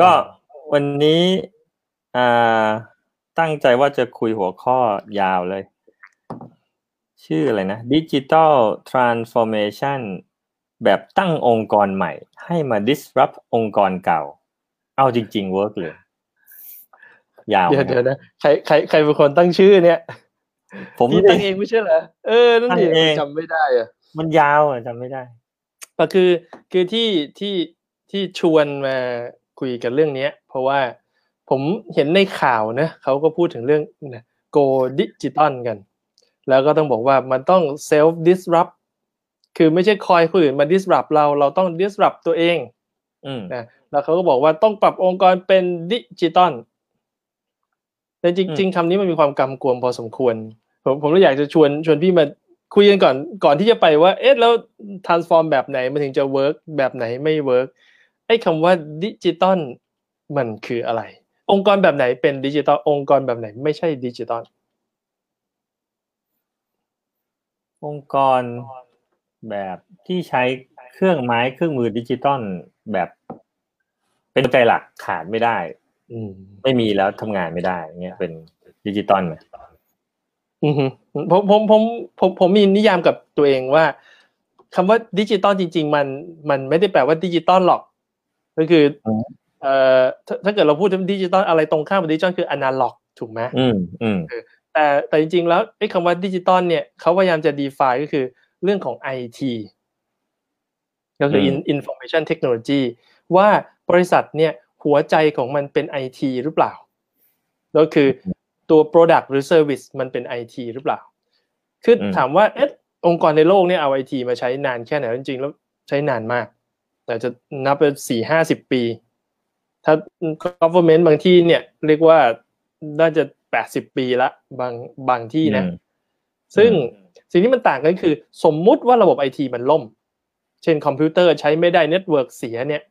ก็วันนี้อ่าตั้งใจว่าจะคุยหัวข้อยาวเลย ชื่ออะไรนะ digital transformation แบบตั้งองค์กรใหม่ ให้มา disrupt องค์กรเก่า เอาจริง ๆ work เลย ยาวเดี๋ยวเดี๋ยวนะใครใครใครเป็นคนตั้งชื่อเนี่ย ผมพี่ตั้งเองไม่ใช่เหรอเออนั่นดิตั้งเองจำไม่ได้อะมันยาวอะจำไม่ได้ ก็คือคือที่ที่ที่ชวนมา คุยกันเรื่องเนี้ยเพราะว่าผมเห็นในข่าวนะเขาก็พูดถึงเรื่องนะ go digital กัน แล้วก็ต้องบอกว่ามันต้อง self disrupt คือไม่ใช่คอยคนอื่นมา disrupt เราเราต้อง disrupt ตัวเองอืมนะแล้วเขาก็บอกว่าต้องปรับองค์กรเป็นดิจิตอลแต่จริง ๆคำนี้มันมีความกำกวมพอสมควร ผมผมเลยอยากจะชวนชวนพี่มาคุยกันก่อนก่อนที่จะไปว่า เอ๊ะแล้ว transform แบบไหนมันถึงจะ work แบบไหนไม่ work ไอ้คำว่าดิจิตอลมันคืออะไร องค์กรแบบไหนเป็นดิจิตอลองค์กรแบบไหนไม่ใช่ดิจิตอลองค์กรแบบที่ใช้เครื่องไม้เครื่องมือดิจิตอลแบบ เป็นปัจจัยหลักขาดไม่ได้ อืมไม่มีแล้วทำงานไม่ได้เงี้ยเป็นดิจิตอลไหมอือฮึผมผมผมผมผมมีนิยามกับตัวเองว่าคำว่าดิจิตอลจริง ๆ มันมันไม่ได้แปลว่าดิจิตอลหรอก ก็คือเอ่อถ้าถ้าเกิดเราพูดถึงดิจิตอลอะไรตรงข้ามกับดิจิตอลคืออนาล็อกถูกไหมอืมอืมแต่แต่จริงๆแล้วไอ้คำว่าดิจิตอลเนี่ยเขาพยายามจะ define ก็คือเรื่องของ IT ก็คือ in- information technology ว่าบริษัทเนี่ยหัวใจของมันเป็น IT หรือเปล่าแล้วคือตัว product หรือ service มันเป็น IT หรือเปล่า คือถามว่าเอ๊ะองค์กรในโลกเนี่ยเอา IT มาใช้นานแค่ไหนจริงๆแล้วใช้นานมาก แต่จะนับเป็นสี่ห้าสิบปี ถ้า government บางที่เนี่ย เรียกว่าน่าจะแปดสิบปีละบางบางที่นะอืมซึ่งสิ่งที่มันต่างกันคือ สมมุติว่าระบบไอทีมันล่ม เช่นคอมพิวเตอร์ใช้ไม่ได้ network เสียเนี่ย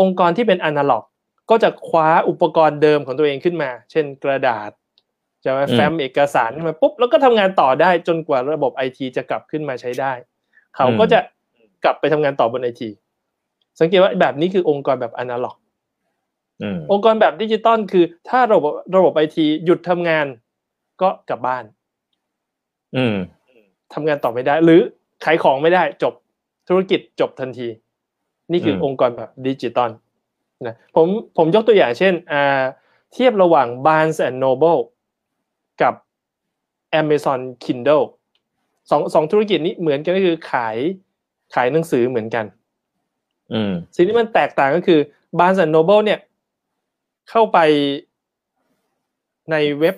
องค์กรที่เป็นอนาล็อก ก็จะคว้าอุปกรณ์เดิมของตัวเองขึ้นมา เช่นกระดาษจะมาอืมแฟ้มเอกสารขึ้นมาปุ๊บแล้วก็ทำงานต่อได้จนกว่าระบบไอทีจะกลับขึ้นมาใช้ได้ เขาก็จะกลับไปทำงานต่อบนไอที สังเกตว่าแบบนี้คือองค์กรแบบอนาล็อกอืมองค์กรแบบดิจิตอลคือ ถ้าระบบระบบไอทีหยุดทำงานก็กลับบ้าน อืมทำงานต่อไม่ได้ หรือขายของไม่ได้จบธุรกิจจบทันที นี่คืออมองค์กรแบบดิจิตอลนะผมผมยกตัวอย่างเช่นอ่าเทียบระหว่าง Barnes and Noble กับ Amazon Kindle สองสองธุรกิจนี้เหมือนกันก็คือขายขายหนังสือเหมือนกัน อืมสิ่งที่มันแตกต่างก็คือ Barnes and Noble เนี่ย เข้าไปในเว็บ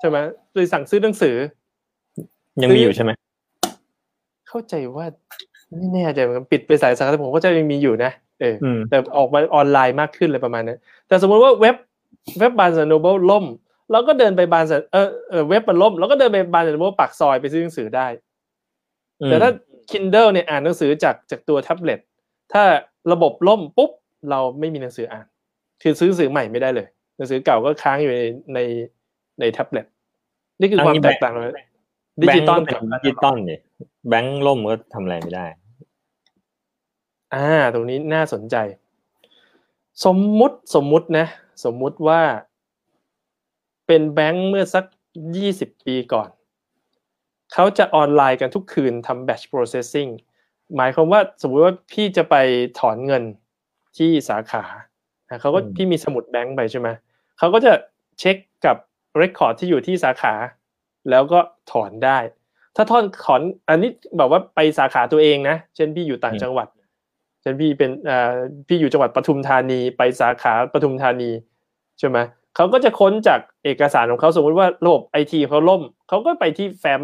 ใช่ไหมโดยสั่งซื้อหนังสือ ยังมีอยู่ใช่ไหมเข้าใจว่าไม่แน่ใจเหมือนกันปิดไปหลายสาขาแต่ผมก็จะยังมีอยู่นะเอออืมแต่ออกมาออนไลน์มากขึ้นเลยประมาณนั้นแต่สมมติว่าเว็บเว็บ Barnes & Noble ล่มเราก็เดินไป Barnes เออเออเว็บมันล่มเราก็เดินไป Barnes & Noble ปากซอยไปซื้อหนังสือได้ แต่ถ้า Kindle เนี่ยอ่านหนังสือจากจากตัวแท็บเล็ต ถ้าระบบล่มปุ๊บเราไม่มีหนังสืออ่าน คือซื้อหนังสือใหม่ไม่ได้เลย หนังสือเก่าก็ค้างอยู่ในในในแท็บเล็ตนี่คือความแตกต่างเลยดิจิตอลแบกับงก์ก็เป็นดิจิตอลเนี่ยแบงก์ล่มก็ทำอะไรไม่ได้ อ่า ตรงนี้น่าสนใจ สมมุติสมมุตินะ สมมุติว่า เป็นแบงค์เมื่อสักยี่สิบปีก่อน เขาจะออนไลน์กันทุกคืนทำ batch processing หมายความว่าสมมุติว่าพี่จะไปถอนเงินที่สาขานะเขาก็อืมพี่มีสมุดแบงค์ไปใช่ไหมเขาก็จะเช็คกับ record ที่อยู่ที่สาขา แล้วก็ถอนได้ ถ้าถอนถอนอันนี้แบบว่าไปสาขาตัวเองนะ เช่นพี่อยู่ต่างจังหวัด เช่นพี่เป็นอ่าพี่อยู่จังหวัดปทุมธานี ไปสาขาปทุมธานีใช่ไหมเขาก็จะค้นจากเอกสารของเขาสมมติว่าระบบไอทีเขาล่มเขาก็ไปที่แฟ้ม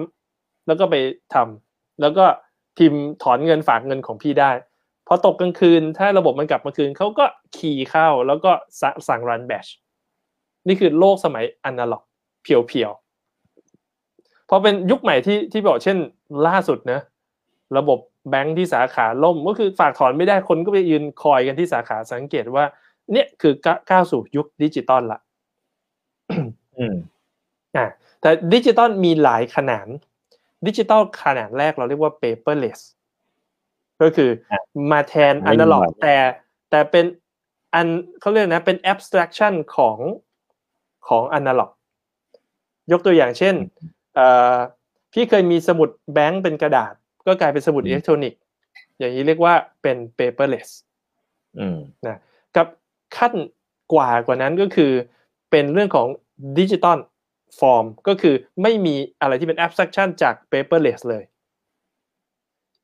แล้วก็ไปทำแล้วก็ พิมพ์ถอนเงินฝากเงินของพี่ได้พอตกกลางคืน ถ้าระบบมันกลับมาคืนเขาก็คีย์เข้าแล้วก็สะสั่งรันแบชนี่คือโลกสมัยอนาล็อกเพียวๆพอเป็นยุคใหม่ที่ที่บอกเช่นล่าสุดนะระบบแบงค์ที่สาขาล่มก็คือฝากถอนไม่ได้คนก็ไปยืนคอยกันที่สาขาสังเกตว่า เนี่ยคือก้าวสู่ยุคดิจิตอลละอืมอะแต่ดิจิตอลมีหลายขนาด ดิจิตอลขนาดแรกเราเรียกว่า paperless ก็คือมาแทนอนาล็อกไม่มีแต่แต่เป็นอันเขาเรียกนะเป็น abstraction ของของ analog ยกตัวอย่างเช่นเอ่อพี่เคยมีสมุดแบงค์เป็นกระดาษ ก็กลายเป็นสมุดอิเล็กทรอนิกส์อย่างนี้เรียกว่าเป็น paperless อืมนะกับขั้นกว่ากว่านั้นก็คือเป็นเรื่องของ digital form ก็คือไม่มีอะไรที่เป็น abstraction จาก paperless เลย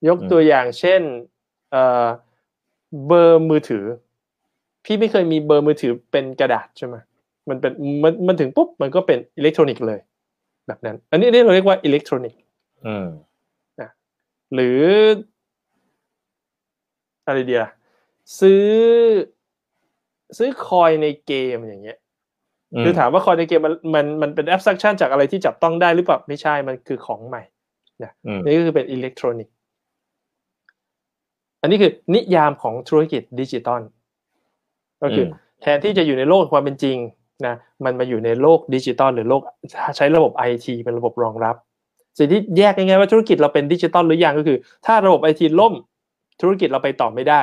ยกตัวอย่างเช่นเอ่อเบอร์มือถือ พี่ไม่เคยมีเบอร์มือถือเป็นกระดาษใช่ไหมมันเป็นมันมันถึงปุ๊บมันก็เป็นอิเล็กทรอนิกส์เลย แบบนั้น อันนี้อันนี้เราเรียกว่าอิเล็กทรอนิกส์อืมหรือ อะไรดีซื้อซื้อ coin ในเกมอย่างเงี้ย คือถามว่า coin ในเกมมันมันมันเป็น abstraction จากอะไรที่จับต้องได้หรือเปล่าไม่ใช่มันคือของใหม่นะอืมนี่ก็คือเป็นอิเล็กทรอนิกส์อันนี้คือนิยามของธุรกิจดิจิตอลก็คืออมแทนที่จะอยู่ในโลกความเป็นจริงนะมันมาอยู่ในโลกดิจิตอลหรือโลกใช้ระบบไอทีเป็นระบบรองรับ สิ่งที่แยกง่ายๆว่าธุรกิจเราเป็นดิจิตอลหรือยังก็คือ ถ้าระบบไอทีล่มธุรกิจเราไปต่อไม่ได้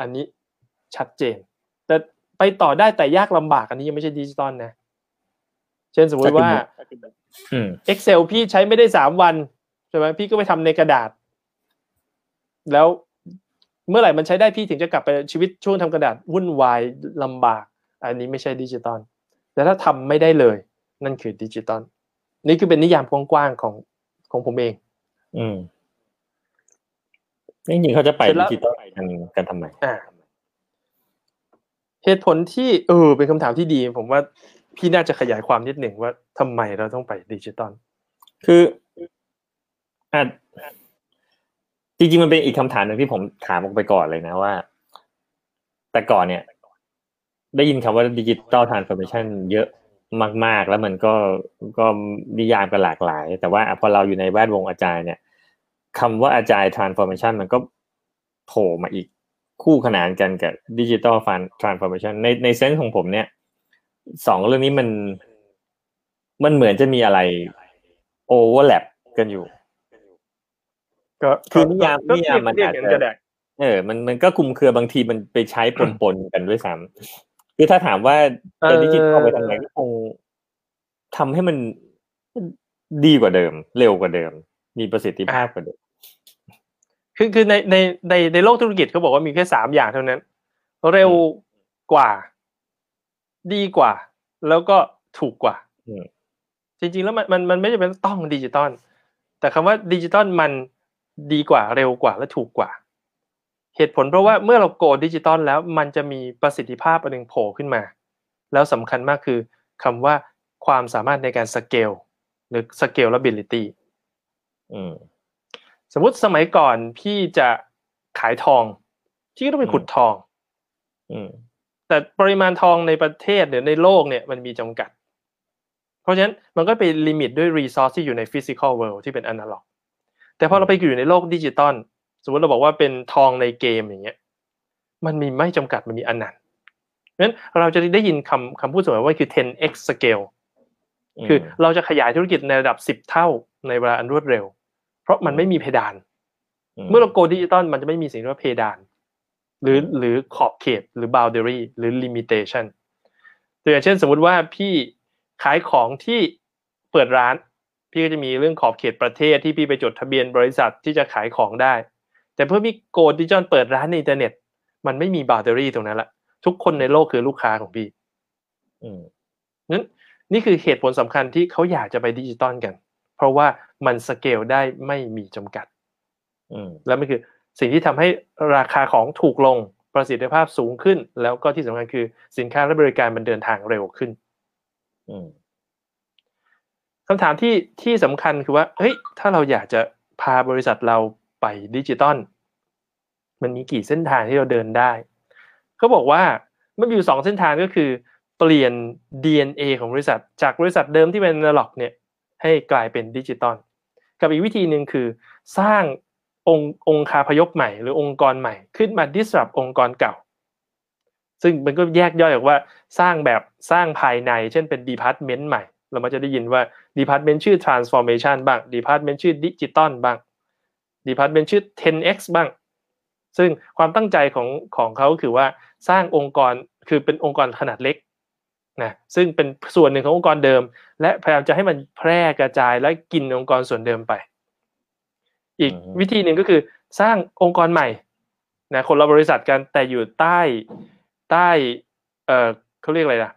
อันนี้ชัดเจนแต่ ไปต่อได้แต่ยากลำบากอันนี้ยังไม่ใช่ดิจิตอลนะ เช่นสมมติว่าอืม Excel พี่ใช้ไม่ได้สามวันใช่ไหมพี่ก็ไปทำในกระดาษ แล้วเมื่อไหร่มันใช้ได้พี่ถึงจะกลับไปชีวิตช่วงทำกระดาษวุ่นวายลำบาก อันนี้ไม่ใช่ดิจิตอลแต่ถ้าทำไม่ได้เลย นั่นคือดิจิตอลนี่คือเป็นนิยามกว้างๆของของผมเอง อืมจริงๆเขาจะไปเสร็จแล้วดิจิตอลกันกันทำไมอ่า เหตุผลที่เออเป็นคำถามที่ดี ผมว่าพี่น่าจะขยายความนิดหนึ่งว่าทำไมเราต้องไปดิจิตอลคืออะจริงๆมันเป็นอีกคำถามหนึ่งที่ผมถามออกไปก่อนเลยนะว่า แต่ก่อนเนี่ย ได้ยินคำว่า digital transformation เยอะมาก ๆ แล้วมันก็ก็นิยามกันหลากหลาย แต่ว่าพอเราอยู่ในแวดวง agile เนี่ยคำว่า agile transformation มันก็โผล่มาอีก คู่ขนานกันกับ digital transformation ในใน sense ของผมเนี่ยสองเรื่องนี้มันมันเหมือนจะมีอะไร overlapกันอยู่ ก็คือนิยามก็นิยามมันเรียกอาจเรียกจะกันก็ได้เออ มันมันก็คลุมเครือบางทีมันไปใช้ปนๆกันด้วยซ้ำคือถ้าถามว่าจะดิจิทัลไปทางไหนก็คงทำให้มันดีกว่าเดิม เร็วกว่าเดิม มีประสิทธิภาพกว่าเดิม คือคือในในในในโลกธุรกิจเขาบอกว่ามีแค่สามอย่างเท่านั้น เร็วกว่า ดีกว่า แล้วก็ถูกกว่าอืมจริงๆแล้วมันมันมันไม่จำเป็นต้องดิจิตอลแต่คำว่าดิจิตอลมันดีกว่าเร็วกว่าและถูกกว่า เหตุผลเพราะว่าเมื่อเรา go digital แล้วมันจะมีประสิทธิภาพอันหนึ่งโผล่ขึ้นมา แล้วสำคัญมากคือคำว่าความสามารถในการสเกลหรือ scalability อืม สมมติสมัยก่อนพี่จะขายทองพี่ก็ต้องไปขุดทอง อืม แต่ปริมาณทองในประเทศหรือในโลกเนี่ยมันมีจำกัด เพราะฉะนั้นมันก็ไป limit ด้วย resource ที่อยู่ใน physical world ที่เป็นอนาล็อก แต่พอเราไปอยู่ในโลกดิจิตอลสมมติเราบอกว่าเป็นทองในเกมอย่างเงี้ย มันมีไม่จำกัดมันมีอนันต์เพราะฉะนั้นเราจะได้ยินคำคำพูดเสมอว่าคือ 10x scale คือเราจะขยายธุรกิจในระดับ 10 เท่าในเวลาอันรวดเร็วเพ ราะมันไม่มีเพดาน เมื่อเรา go digital มันจะไม่มีสิ่งที่เรียกว่าเพดาน หรือหรือขอบเขตหรือ boundary หรือ limitation ตัวอย่างเช่น สมมุติว่าพี่ขายของที่เปิดร้าน พี่ก็จะมีเรื่องขอบเขตประเทศที่พี่ไปจดทะเบียนบริษัทที่จะขายของได้ แต่พอพี่ go digital เปิดร้านในอินเทอร์เน็ต มันไม่มี boundary ตรงนั้นละทุกคนในโลกคือลูกค้าของพี่อืมนั้นนี่คือเหตุผลสำคัญที่เขาอยากจะไปดิจิตอลกันเพ ราะว่ามันสเกลได้ไม่มีจำกัดอืมแล้วมันคือสิ่งที่ทำให้ราคาของถูกลงประสิทธิภาพสูงขึ้น แล้วก็ที่สำคัญคือสินค้าและบริการมันเดินทางเร็วขึ้นอืมคำถามที่ที่สำคัญคือว่าเฮ้ยถ้าเราอยากจะพาบริษัทเราไปดิจิตอลมันมีกี่เส้นทางที่เราเดินได้เขาบอกว่ามันมีอยู่สองเส้นทางก็คือ เปลี่ยน DNA ของบริษัท จากบริษัทเดิมที่เป็นอนาล็อกเนี่ย ให้กลายเป็นดิจิตอลกับอีกวิธีหนึ่งคือสร้างองค์องค์คาพยพใหม่หรือองค์กรใหม่ขึ้นมา disrupt องค์กรเก่า ซึ่งมันก็แยกย่อยออกว่าสร้างแบบสร้างภายใน เช่นเป็น department ใหม่ เรามักจะได้ยินว่า department ชื่อ transformation บ้าง department ชื่อ digital บ้าง department ชื่อ 10x บ้าง ซึ่งความตั้งใจของของเขาคือว่าสร้างองค์กรคือเป็นองค์กรขนาดเล็ก นะซึ่งเป็นส่วนหนึ่งขององค์กรเดิม และพยายามจะให้มันแพร่กระจายและกินองค์กรส่วนเดิมไป อีกวิธีหนึ่งก็คือสร้างองค์กรใหม่นะคนละบริษัทกันแต่อยู่ใต้ใต้เออเขาเรียกอะไรนะ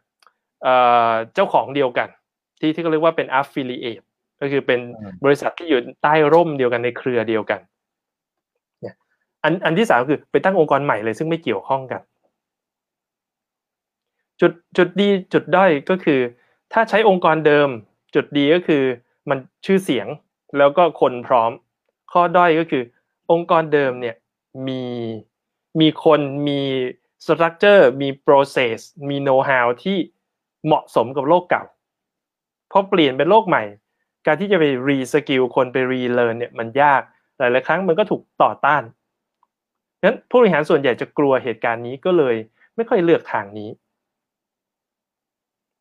เอ่อเจ้าของเดียวกัน ที่ที่เขาเรียกว่าเป็น affiliate ก็คือเป็นบริษัทที่อยู่ใต้ร่มเดียวกันในเครือเดียวกันเนี่ยอันอันที่สามคือไปตั้งองค์กรใหม่เลยซึ่งไม่เกี่ยวข้องกัน จุดจุดดีจุดด้อยก็คือ ถ้าใช้องค์กรเดิม จุดดีก็คือมันชื่อเสียงแล้วก็คนพร้อม ข้อด้อยก็คือ องค์กรเดิมเนี่ยมีมีคนมีสตรัคเจอร์มี process มีโน้ตฮาวที่เหมาะสมกับโลกเก่าพอเปลี่ยนเป็นโลกใหม่ การที่จะไป reskill คนไป relearn เนี่ยมันยากหลายๆครั้งมันก็ถูกต่อต้านงั้นผู้บริหารส่วนใหญ่จะกลัวเหตุการณ์นี้ก็เลย ไม่ค่อยเลือกทางนี้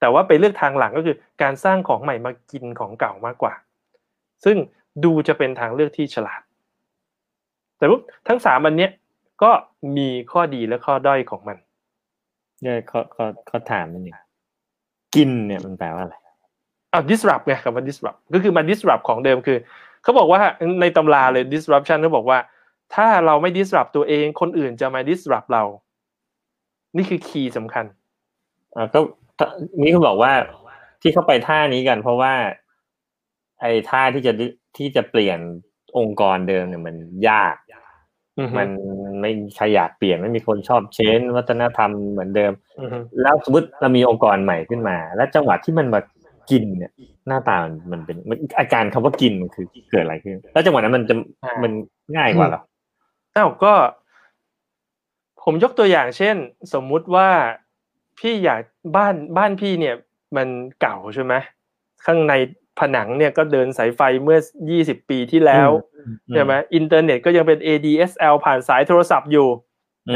แต่ว่าไปเลือกทางหลังก็คือการสร้างของใหม่มากินของเก่ามากกว่า ซึ่งดูจะเป็นทางเลือกที่ฉลาด แต่ปุ๊บทั้งสามอันเนี้ยก็มีข้อดีและข้อด้อยของมันเนี่ยเขาเขาเขาถามนิดนึงกินเนี่ยมันแปลว่าอะไรอ่า disrupt ไงคำว่า disrupt ก็คือมา disrupt ของเดิมคือเขาบอกว่าในตำราเลย disruption เขาบอกว่า ถ้าเราไม่ disrupt ตัวเองคนอื่นจะมา disrupt เรา นี่คือคีย์สำคัญอ่าก็ นี่เขาบอกว่าที่เขาไปท่านี้กัน เพราะว่า ไอ้ท่าที่จะที่จะเปลี่ยนองค์กรเดิมเนี่ยมันยากมันไม่ใครอยากเปลี่ยนไม่มีคนชอบเชนวัฒนธรรมเหมือนเดิมแล้วสมมติเรามีองค์กรใหม่ขึ้นมา แล้วจังหวะที่มันมากินเนี่ย หน้าตามันเป็นอาการคำว่ากินมันคือเกิดอะไรขึ้น แล้วจังหวะนั้นมันจะมันง่ายกว่าหรออ้าวก็ ผมยกตัวอย่างเช่น สมมุติว่า พี่อยากบ้านบ้านพี่เนี่ยมันเก่าใช่ไหมข้างในผนังเนี่ยก็เดินสายไฟเมื่อ 20 ปีที่แล้วใช่ไหมอินเทอร์เน็ตก็ยังเป็น ADSL ผ่านสายโทรศัพท์อยู่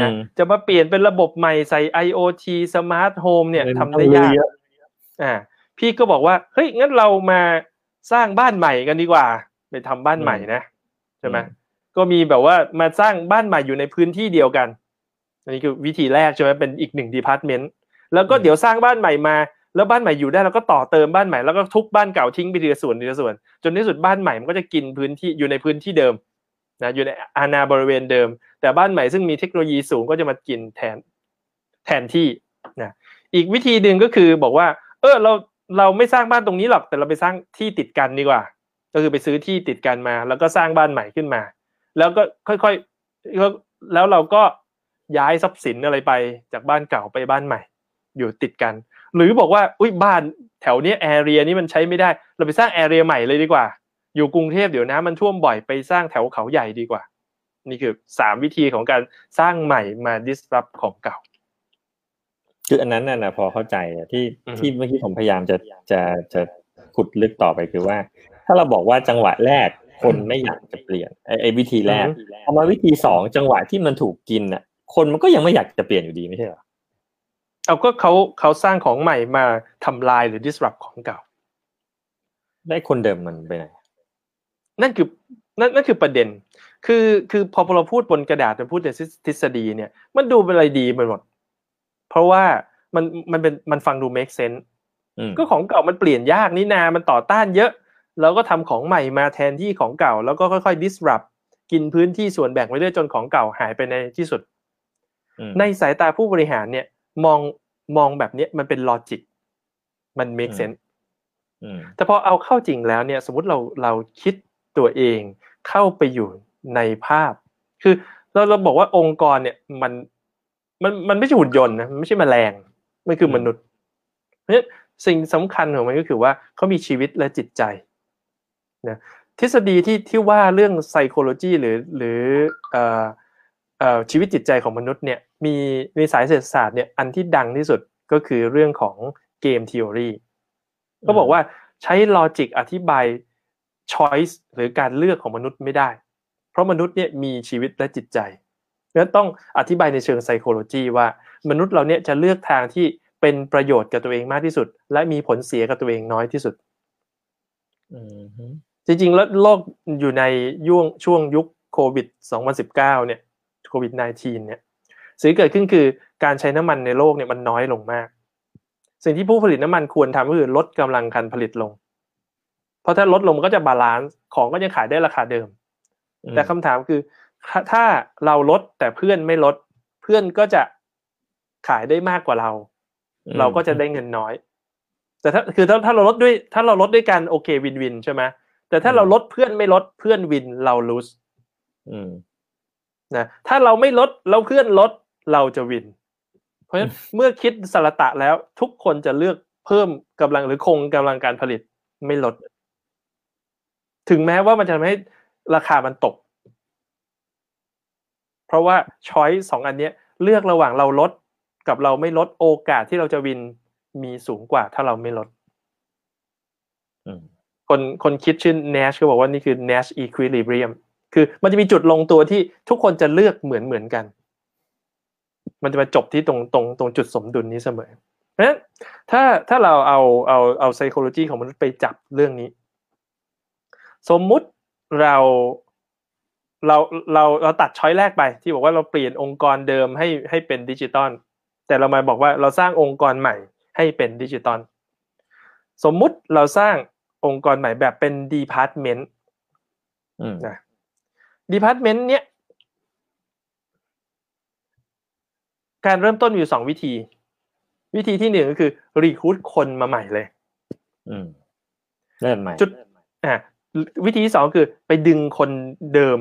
นะจะมาเปลี่ยนเป็นระบบใหม่ใส่ IoT smart home เนี่ยทำได้ยากอ่าพี่ก็บอกว่าเฮ้ยงั้นเรามาสร้างบ้านใหม่กันดีกว่า ไปทำบ้านใหม่นะใช่ไหมก็มีแบบว่ามาสร้างบ้านใหม่อยู่ในพื้นที่เดียวกัน อันนี้คือวิธีแรกใช่ไหมเป็นอีกหนึ่ง department แล้วก็เดี๋ยวสร้างบ้านใหม่มา แล้วบ้านใหม่อยู่ได้เราก็ต่อเติมบ้านใหม่แล้วก็ทุบบ้านเก่าทิ้งไปทีละส่วนทีละส่วน จนที่สุดบ้านใหม่มันก็จะกินพื้นที่อยู่ในพื้นที่เดิมนะอยู่ในอาณาบริเวณเดิม แต่บ้านใหม่ซึ่งมีเทคโนโลยีสูงก็จะมากินแทนแทนที่นะอีกวิธีหนึ่งก็คือบอกว่า เออเราเราไม่สร้างบ้านตรงนี้หรอกแต่เราไปสร้างที่ติดกันดีกว่า ก็คือไปซื้อที่ติดกันมา แล้วก็สร้างบ้านใหม่ขึ้นมา แล้วก็ค่อยๆแล้วเราก็ย้ายทรัพย์สินอะไรไปจากบ้านเก่าไปบ้านใหม่ อยู่ติดกัน หรือบอกว่าอุ้ยบ้านแถวนี้แอเรียนี้มันใช้ไม่ได้ เราไปสร้างแอเรียใหม่เลยดีกว่า อยู่กรุงเทพเดี๋ยวนะมันท่วมบ่อยไปสร้างแถวเขาใหญ่ดีกว่า นี่คือสามวิธีของการสร้างใหม่มา disrupt ของเก่าคืออันนั้นน่ะนะพอเข้าใจที่ที่เมื่อกี้ผมพยายามจะจะจะขุดลึกต่อไปคือว่า ถ้าเราบอกว่าจังหวะแรกคนไม่อยากจะเปลี่ยนไอ้ไอ้วิธีแรกพอมาวิธีสองจังหวะที่มันถูกกินอะ คนมันก็ยังไม่อยากจะเปลี่ยนอยู่ดีไม่ใช่หรอ เอาก็เขาเขาสร้างของใหม่มาทำลายหรือ disrupt ของเก่า ได้คนเดิมมันไปไหน นั่นคือนั่นนั่นคือประเด็น คือคือพอเราพูดบนกระดาษมันพูดในทฤษฎีเนี่ย มันดูเป็นอะไรดีไปหมด เพราะว่ามันมันเป็นมันฟังดู make sense ก็ของเก่ามันเปลี่ยนยากนี่นา มันต่อต้านเยอะ แล้วก็ทำของใหม่มาแทนที่ของเก่า แล้วก็ค่อยๆ disrupt กินพื้นที่ส่วนแบ่งไปเรื่อยจนของเก่าหายไปในที่สุด ในสายตาผู้บริหารเนี่ย มองมองแบบนี้มันเป็นลอจิกมัน make sense แต่พอเอาเข้าจริงแล้วเนี่ย สมมติเราเราคิดตัวเองเข้าไปอยู่ในภาพ คือเราเราบอกว่าองค์กรเนี่ยมันมันมันไม่ใช่หุ่นยนต์นะมันไม่ใช่แมลงมันคือมนุษย์เพราะฉะนั้นสิ่งสำคัญของมันก็คือว่าเขามีชีวิตและจิตใจนะทฤษฎีที่ที่ว่าเรื่อง psychology หรือหรือเอ่อ ชีวิตจิตใจของมนุษย์เนี่ยมีในสายเศรษฐศาสตร์เนี่ยอันที่ดังที่สุดก็คือเรื่องของเกมทีโอรีก็บอกว่าใช้ลอจิกอธิบายช้อยส์หรือการเลือกของมนุษย์ไม่ได้ เพราะมนุษย์เนี่ยมีชีวิตและจิตใจงั้นต้องอธิบายในเชิงไซโคโลจีว่ามนุษย์เราเนี่ยจะเลือกทางที่เป็นประโยชน์กับตัวเองมากที่สุด และมีผลเสียกับตัวเองน้อยที่สุดจริงๆแล้วโลกอยู่ในย่วงช่วงยุคโควิด 2019 เนี่ย โควิด -19 เนี่ยสิ่งที่เกิดขึ้นคือการใช้น้ำมันในโลกเนี่ยมันน้อยลงมาก สิ่งที่ผู้ผลิตน้ำมันควรทำก็คือลดกำลังการผลิตลง เพราะถ้าลดลงมันก็จะ balance ของก็จะขายได้ราคาเดิม แต่คำถามคือถ้าเราลดแต่เพื่อนไม่ลด เพื่อนก็จะขายได้มากกว่าเรา เราก็จะได้เงินน้อย แต่ถ้าคือถ้าถ้าเราลดด้วย ถ้าเราลดด้วยกันโอเค win-win ใช่ไหมแต่ถ้าเราลดเพื่อนไม่ลดเพื่อน win เรา lose นะถ้าเราไม่ลดแล้วเพื่อนลดเราจะ win เพราะฉะนั้นเมื่อคิดสารตะแล้วทุกคนจะเลือกเพิ่มกำลังหรือคงกำลังการผลิตไม่ลด ถึงแม้ว่ามันจะทำให้ราคามันตก เพราะว่าช้อยสองอันนี้เลือกระหว่างเราลดกับเราไม่ลดโอกาสที่เราจะวินมีสูงกว่า ถ้าเราไม่ลดคนคนคิดชื่อ Nash ก็บอกว่านี่คือ Nash equilibrium คือมันจะมีจุดลงตัวที่ทุกคนจะเลือกเหมือนเหมือนกัน มันจะมาจบที่ตรงตรงตรงจุดสมดุลนี้เสมอ เพราะฉะนั้นถ้าถ้าเราเอาเอาเอา psychology ของมนุษย์ไปจับเรื่องนี้ สมมุติเราเราเราเราตัด choice แรกไป ที่บอกว่าเราเปลี่ยนองค์กรเดิมให้ให้เป็นดิจิตอลแต่เรามาบอกว่าเราสร้างองค์กรใหม่ให้เป็นดิจิตอลสมมุติเราสร้างองค์กรใหม่แบบเป็นดีพาร์ตเมนต์นะ department เนี้ยการเริ่มต้นมีอยู่สองวิธี วิธีที่หนึ่งก็คือ recruit คนมาใหม่เลย อืมเริ่มใหม่จุดอ่าวิธีที่สองคือไปดึงคนเดิม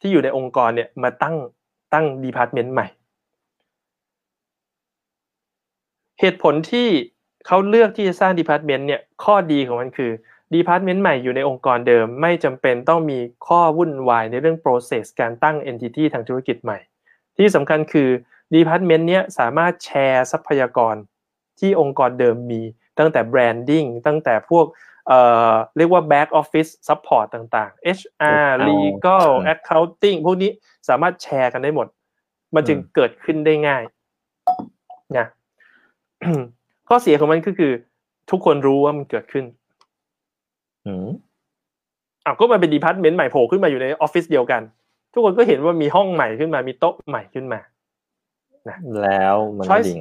ที่อยู่ในองค์กรเนี่ยมาตั้งตั้ง department ใหม่ เหตุผลที่เขาเลือกที่จะสร้าง department เนี่ยข้อดีของมันคือ department ใหม่อยู่ในองค์กรเดิม ไม่จำเป็นต้องมีข้อวุ่นวายในเรื่อง process การตั้ง entity ทางธุรกิจใหม่ ที่สำคัญคือ department เนี้ยสามารถแชร์ทรัพยากรที่องค์กรเดิมมีตั้งแต่ branding ตั้งแต่พวกเอ่อเรียกว่า back office support ต่างๆ HR legal accounting พวกนี้สามารถแชร์กันได้หมด มันจึงเกิดขึ้นได้ง่ายนะข้อเสียของมันก็คือ ทุกคนรู้ว่ามันเกิดขึ้น อืมอะก็มันเป็น department ใหม่โผล่ขึ้นมาอยู่ในออฟฟิศเดียวกัน ทุกคนก็เห็นว่ามีห้องใหม่ขึ้นมามีโต๊ะใหม่ขึ้นมานะแล้วมันจริง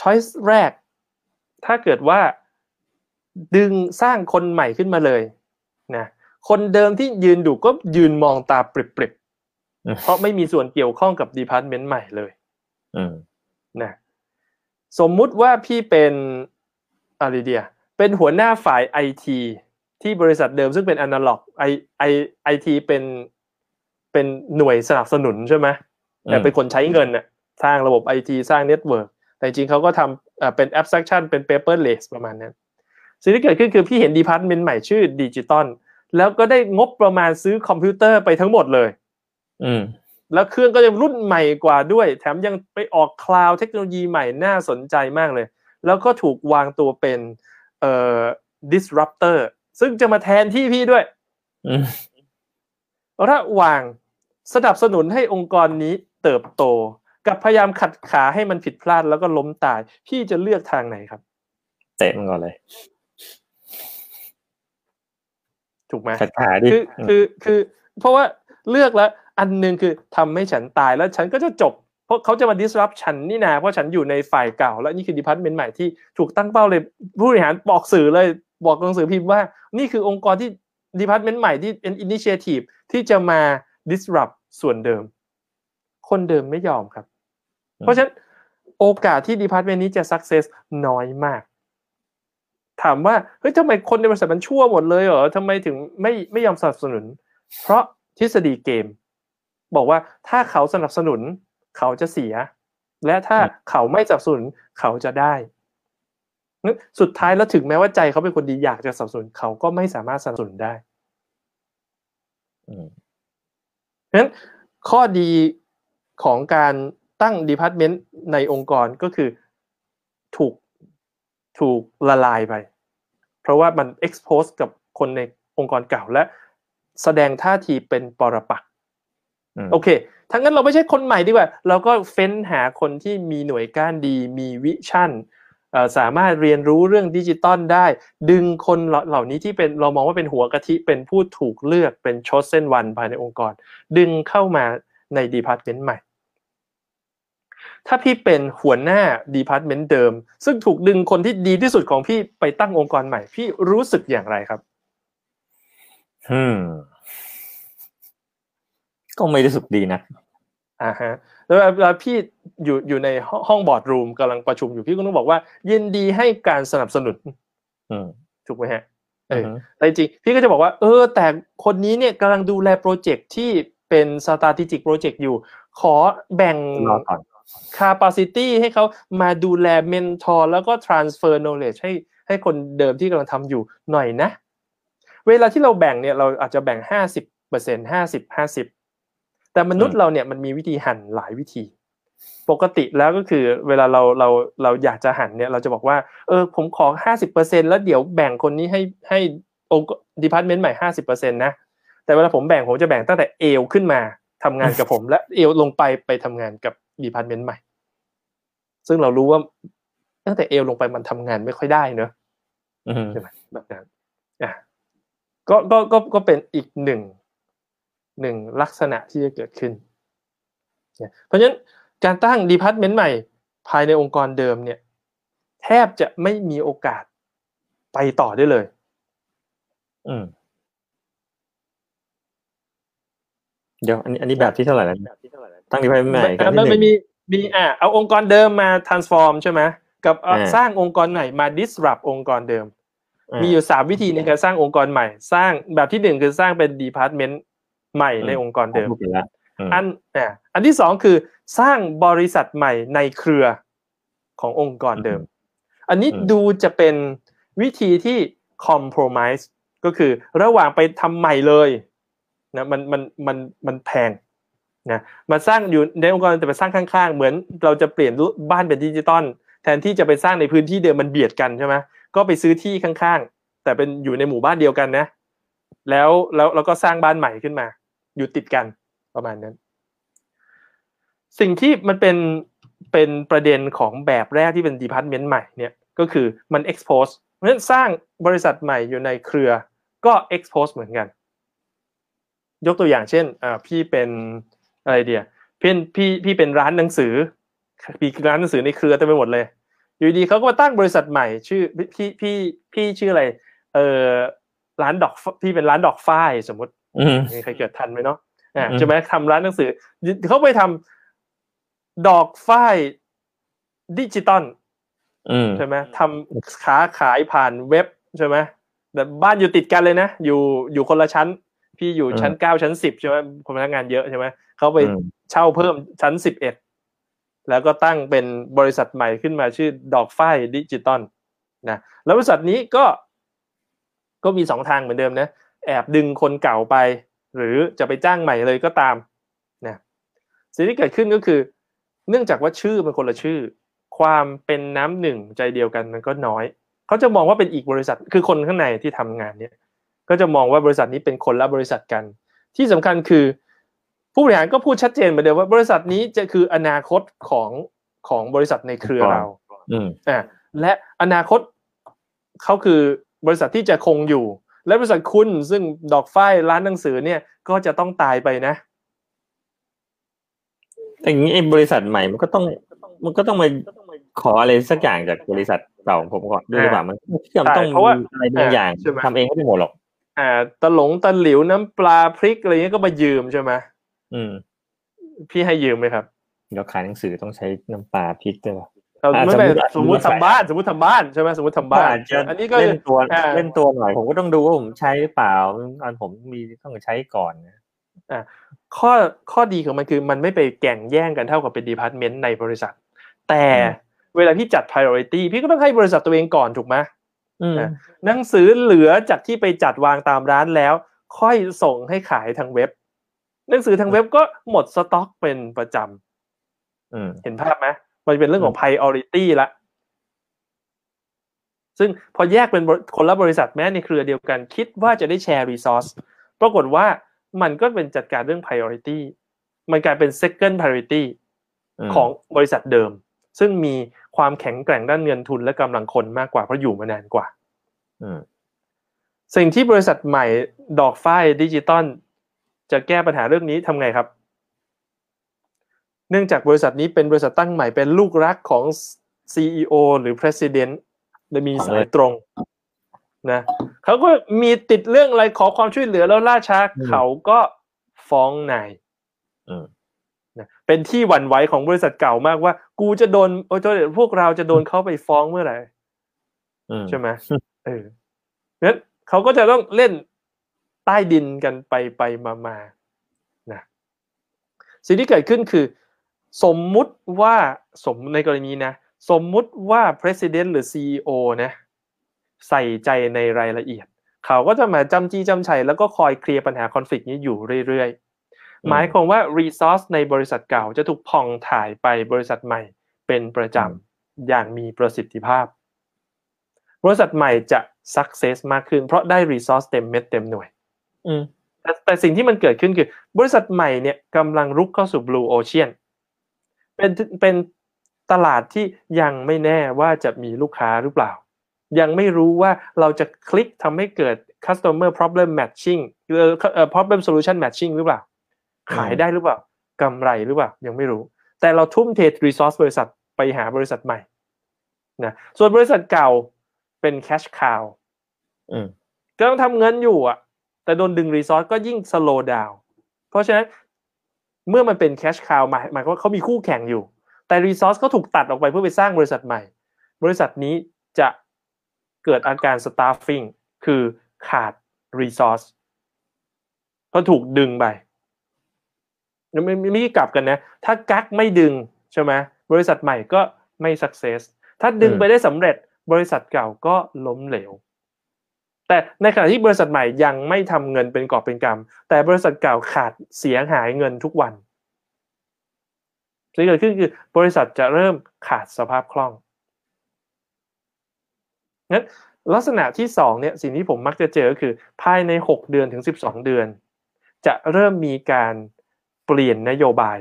choice แรก ถ้าเกิดว่าดึงสร้างคนใหม่ขึ้นมาเลยนะคนเดิมที่ยืนดูก็ยืนมองตาปริบๆ เพราะไม่มีส่วนเกี่ยวข้องกับ department ใหม่เลยนะสมมุติว่าพี่เป็นอะไรดีอะ เป็นหัวหน้าฝ่ายไอที ที่บริษัทเดิมซึ่งเป็นอนาล็อกไอไอไอทีเป็นเป็นหน่วยสนับสนุนใช่ไหมแต่เป็นคนใช้เงินน่ะสร้างระบบไอทีสร้าง network แต่จริงเขาก็ทำเป็นแอปซักชันเป็น paperless ประมาณนั้นสิ่งที่เกิดขึ้นคือพี่เห็น department ใหม่ชื่อดิจิตอลแล้วก็ได้งบประมาณซื้อคอมพิวเตอร์ไปทั้งหมดเลย อืมแล้วเครื่องก็ยังรุ่นใหม่กว่าด้วย แถมยังไปออก cloud เทคโนโลยีใหม่น่าสนใจมากเลย แล้วก็ถูกวางตัวเป็นเอ่อ disruptor ซึ่งจะมาแทนที่พี่ด้วยระหว่างสนับสนุนให้องค์กรนี้เติบโต กับพยายามขัดขาให้มันผิดพลาดแล้วก็ล้มตาย พี่จะเลือกทางไหนครับ เตะมันก่อนเลย ถูกไหมขัดขาดิคือคือคือ เพราะว่าเลือกแล้ว อันหนึ่งคือทำให้ฉันตายแล้วฉันก็จะจบเพราะเขาจะมา disrupt ฉันนี่นาเพราะฉันอยู่ในฝ่ายเก่า แล้วนี่คือ department ใหม่ที่ถูกตั้งเป้าเลยผู้บริหารบอกสื่อเลยบอกหนังสือพิมพ์ว่า นี่คือองค์กรที่ department ใหม่ที่เป็น initiative ที่จะมา disrupt ส่วนเดิม คนเดิมไม่ยอมครับ เพราะฉะนั้นโอกาสที่ department นี้จะ success น้อยมาก ถามว่าเฮ้ยทำไมคนในบริษัทมันชั่วหมดเลยเหรอทำไมถึงไม่ไม่ยอมสนับสนุน เพราะทฤษฎีเกม บอกว่าถ้าเขาสนับสนุนเขาจะเสีย และถ้าเขาไม่สนับสนุนเขาจะได้ สุดท้ายแล้วถึงแม้ว่าใจเขาเป็นคนดีอยากจะสนับสนุนเขาก็ไม่สามารถสนับสนุนได้เพราะฉะนั้นข้อดีของการตั้งดีพาร์ตเมนต์ในองค์กรก็คือถูกถูกละลายไป เพราะว่ามัน expose กับคนในองค์กรเก่าและแสดงท่าทีเป็นปรปักโอเค ทั้งนั้นเราไม่ใช่คนใหม่ดีกว่า เราก็เฟ้นหาคนที่มีหน่วยก้านดี มีวิชั่น สามารถเรียนรู้เรื่องดิจิตอลได้ ดึงคนเหล่านี้ที่เป็นเรามองว่าเป็นหัวกะทิเป็นผู้ถูกเลือกเป็นชดเส้นวันภายในองค์กร ดึงเข้ามาใน department ใหม่ ถ้าพี่เป็นหัวหน้า department เดิม ซึ่งถูกดึงคนที่ดีที่สุดของพี่ไปตั้งองค์กรใหม่ พี่รู้สึกอย่างไรครับอืมก็ไม่รู้สึกดีนะอ่าฮะ แล้วเวลาพี่อยู่อยู่ในห้อง boardroom กำลังประชุมอยู่พี่ก็ต้องบอกว่า ยินดีให้การสนับสนุนถูกไหมฮะแต่จริงพี่ก็จะบอกว่า เออ แต่คนนี้เนี่ยกำลังดูแล project ที่เป็น strategic project อยู่ ขอแบ่ง capacity ให้เขามาดูแล mentor แล้วก็ transfer knowledge ให้ให้คนเดิมที่กำลังทำอยู่หน่อยนะ เวลาที่เราแบ่งเนี่ยเราอาจจะแบ่ง 50% 50% แต่มนุษย์เราเนี่ยมันมีวิธีหั่นหลายวิธี ปกติแล้วก็คือเวลาเราเราเราอยากจะหั่นเนี่ยเราจะบอกว่าเออผมขอห้าสิบเปอร์เซ็นแล้วเดี๋ยวแบ่งคนนี้ให้ให้องค์ department ใหม่ห้าสิบเปอร์เซ็นต์นะแต่เวลาผมแบ่งผมจะแบ่งตั้งแต่เอวขึ้นมาทำงานกับผม และเอวลงไปไปทำงานกับ department ใหม่ ซึ่งเรารู้ว่าตั้งแต่เอวลงไปมันทำงานไม่ค่อยได้เนอะอืมใช่ไหมแบบนั้นอะก็ก็ก็ก็เป็นอีกหนึ่ง หนึ่งลักษณะที่จะเกิดขึ้นเนี่ยเพราะฉะนั้นการตั้ง department ใหม่ภายในองค์กรเดิมเนี่ยแทบจะไม่มีโอกาสไปต่อได้เลย อืมเดี๋ยวอันนี้อันนี้แบบที่เท่าไหร่แล้วตั้งดีไว้ใหม่ครั้งมันที่หไม่นึ่งมีมีอะเอาองค์กรเดิมมา transform ใช่ไหมกับเอาอ่าสร้างองค์กรใหม่มา disrupt องค์กรเดิมอ่ามีอยู่สามวิธีในการสร้างองค์กรใหม่ สร้างแบบที่หนึ่งคือสร้างเป็น department ใหม่ในองค์กรเดิมพูดไปแล้วอืมอันอะอันที่สองคือสร้างบริษัทใหม่ในเครือขององค์กรเดิม อันนี้ดูจะเป็นวิธีที่ compromise ก็คือระหว่างไปทำใหม่เลยนะมันมันมันมันแพงนะมาสร้างอยู่ในองค์กรแต่ไปสร้างข้างๆ เหมือนเราจะเปลี่ยนรูปบ้านเป็นดิจิตอลแทนที่จะไปสร้างในพื้นที่เดิมมันเบียดกันใช่ไหมก็ไปซื้อที่ข้างๆ แต่เป็นอยู่ในหมู่บ้านเดียวกันนะ แล้วแล้วแล้วก็สร้างบ้านใหม่ขึ้นมา อยู่ติดกันประมาณนั้น สิ่งที่มันเป็นเป็นประเด็นของแบบแรกที่เป็น department ใหม่เนี่ยก็คือมัน expose เพราะฉะนั้นสร้างบริษัทใหม่อยู่ในเครือก็ expose เหมือนกัน ยกตัวอย่างเช่นพี่เป็นอะไรดีอะพี่พี่พี่เป็นร้านหนังสือมีร้านหนังสือในเครือเต็มไปหมดเลย อยู่ดีเขาก็มาตั้งบริษัทใหม่ชื่อพี่พี่พี่ชื่ออะไรเออร้านดอกพี่เป็นร้านดอกฝ้ายสมมติ มมีใครเกิดทันไหมเนาะอ่าอืมใช่ไหมทำร้านหนังสือเขาไปทำดอกฝ้ายดิจิตอลอืมใช่ไหมทำค้าขายผ่านเว็บใช่ไหมแต่บ้านอยู่ติดกันเลยนะ อยู่อยู่คนละชั้น พี่อยู่ชั้นเก้าชั้นสิบใช่ไหมคนพนักงานเยอะใช่ไหมเขาไปอืมเช่าเพิ่มชั้นสิบเอ็ดแล้วก็ตั้งเป็นบริษัทใหม่ขึ้นมาชื่อดอกฝ้ายดิจิตอลนะแล้วบริษัทนี้ก็ก็มีสองทางเหมือนเดิมนะ แอบดึงคนเก่าไป หรือจะไปจ้างใหม่เลยก็ตามนะสิ่งที่เกิดขึ้นก็คือ เนื่องจากว่าชื่อเป็นคนละชื่อ ความเป็นน้ำหนึ่งใจเดียวกันมันก็น้อย เขาจะมองว่าเป็นอีกบริษัทคือคนข้างในที่ทำงานเนี่ยก็จะมองว่าบริษัทนี้เป็นคนละบริษัทกัน ที่สำคัญคือ ผู้บริหารก็พูดชัดเจนเหมือนเดิมว่าบริษัทนี้จะคืออนาคตของของบริษัทในเครือเรา อืมอ่าและอนาคตเขาคือบริษัทที่จะคงอยู่ และบริษัทคุณซึ่งดอกฝ้ายร้านหนังสือเนี่ยก็จะต้องตายไปนะแต่อย่างนี้ไอ้บริษัทใหม่มันก็ต้องมันก็ต้องมาขออะไรสักอย่างจากบริษัทเก่าของผมก่อนด้วยหรือเปล่ามันไม่เชื่อมนต้องใช่เพราะว่ามีอะไรบางอย่างใช่ไหมทำเองก็ไม่หมดหรอกอ่าตะหลงตะหลิวน้ำปลาพริกอะไรเงี้ยก็มายืมใช่ไหมอืม พี่ให้ยืมไหมครับเดี๋ยวขายหนังสือต้องใช้น้ำปลาพริกด้วย วะเราอ่าไม่เป็นสสมมมุมติติทำบ้าน สมมติทำบ้านใช่ไหมสมมติทำบ้านอาจจะอันนี้ก็เล่นตัวอ่าเล่นตัวหน่อยผมก็ต้องดูว่าผมใช้หรือเปล่าอันผมมีต้องใช้ก่อนนะข้อข้อดีของมันคือมันไม่ไปแก่งแย่งกันเท่ากับเป็นดีพาร์ตเมนต์ในบริษัท แต่เวลาพี่จัด priority พี่ก็ต้องให้บริษัทตัวเองก่อนถูกไหมอืมอะหนังสือเหลือจากที่ไปจัดวางตามร้านแล้ว ค่อยส่งให้ขายทางเว็บ หนังสือทางเว็บก็หมดสต็อกเป็นประจำอืมเห็นภาพไหม มันเป็นเรื่องของ priority ละ ซึ่งพอแยกเป็นบริคนละบริษัทแม้ในเครือเดียวกัน คิดว่าจะได้แชร์ resource ปรากฏว่ามันก็เป็นจัดการเรื่อง priority มันกลายเป็น second priority มของบริษัทเดิม ซึ่งมีความแข็งแกร่งด้านเงินทุนและกำลังคนมากกว่าเพราะอยู่มานานกว่าอืมสิ่งที่บริษัทใหม่ดอกฝ้ายดิจิตอลจะแก้ปัญหาเรื่องนี้ทำไงครับ เนื่องจากบริษัทนี้เป็นบริษัทตั้งใหม่เป็นลูกรักของ CEO หรือ President และมีสายตรงนะเขาก็มีติดเรื่องอะไรขอความช่วยเหลือแล้วล่าช้าเขาก็ฟ้องนายนะเป็นที่หวั่นไหวของบริษัทเก่ามากว่า กูจะโดนโอ้ยพวกเราจะโดนเขาไปฟ้องเมื่อไหร่ใช่ไหมเออนั้นเขาก็จะต้องเล่นใต้ดินกันไปไปมามานะสิ่งที่เกิดขึ้นคือ สมมุติว่าสมในกรณีนะ สมมุติว่า president หรือ CEO นะใส่ใจในรายละเอียด เขาก็จะมาจำจี้จำชัยแล้วก็คอยเคลียร์ปัญหาคอน FLICT นี้อยู่เรื่อยๆ หมายความว่า resource ในบริษัทเก่าจะถูกพองถ่ายไปบริษัทใหม่เป็นประจำอย่างมีประสิทธิภาพ บริษัทใหม่จะ success มากขึ้น เพราะได้ resource เต็มเม็ดเต็มหน่วยแต่แต่สิ่งที่มันเกิดขึ้นคือ บริษัทใหม่เนี่ยกำลังรุกเข้าสู่ blue ocean เป็นเป็นตลาดที่ยังไม่แน่ว่าจะมีลูกค้าหรือเปล่า ยังไม่รู้ว่าเราจะคลิกทำให้เกิด customer problem matching หรือ problem solution matching หรือเปล่า ขายได้หรือเปล่ากำไรหรือเปล่า ยังไม่รู้ แต่เราทุ่มเท resource บริษัทไปหาบริษัทใหม่นะส่วนบริษัทเก่าเป็น cash cow ก็ต้องทำเงินอยู่อะ แต่โดนดึง resource ก็ยิ่ง slow down เพราะฉะนั้น เมื่อมันเป็น cash cow หมายหมายว่าเขามีคู่แข่งอยู่ แต่ resource ก็ถูกตัดออกไปเพื่อไปสร้างบริษัทใหม่ บริษัทนี้จะเกิดอาการ staffing คือขาด resource เพราะถูกดึงไปไม่ไม่กลับกันนะ ถ้ากักไม่ดึงใช่ไหมบริษัทใหม่ก็ไม่ success ถ้าดึงไปได้สำเร็จบริษัทเก่าก็ล้มเหลว แต่ในขณะที่บริษัทใหม่ยังไม่ทำเงินเป็นกอบเป็นกำแต่บริษัทเก่าขาดเสียหายเงินทุกวันสิ่งที่เกิดขึ้นคือบริษัทจะเริ่มขาดสภาพคล่องงั้นลักษณะที่สองเนี่ยสิ่งที่ผมมักจะเจอคือ ภายในหกเดือนถึงสิบสองเดือน จะเริ่มมีการเปลี่ยนนโยบาย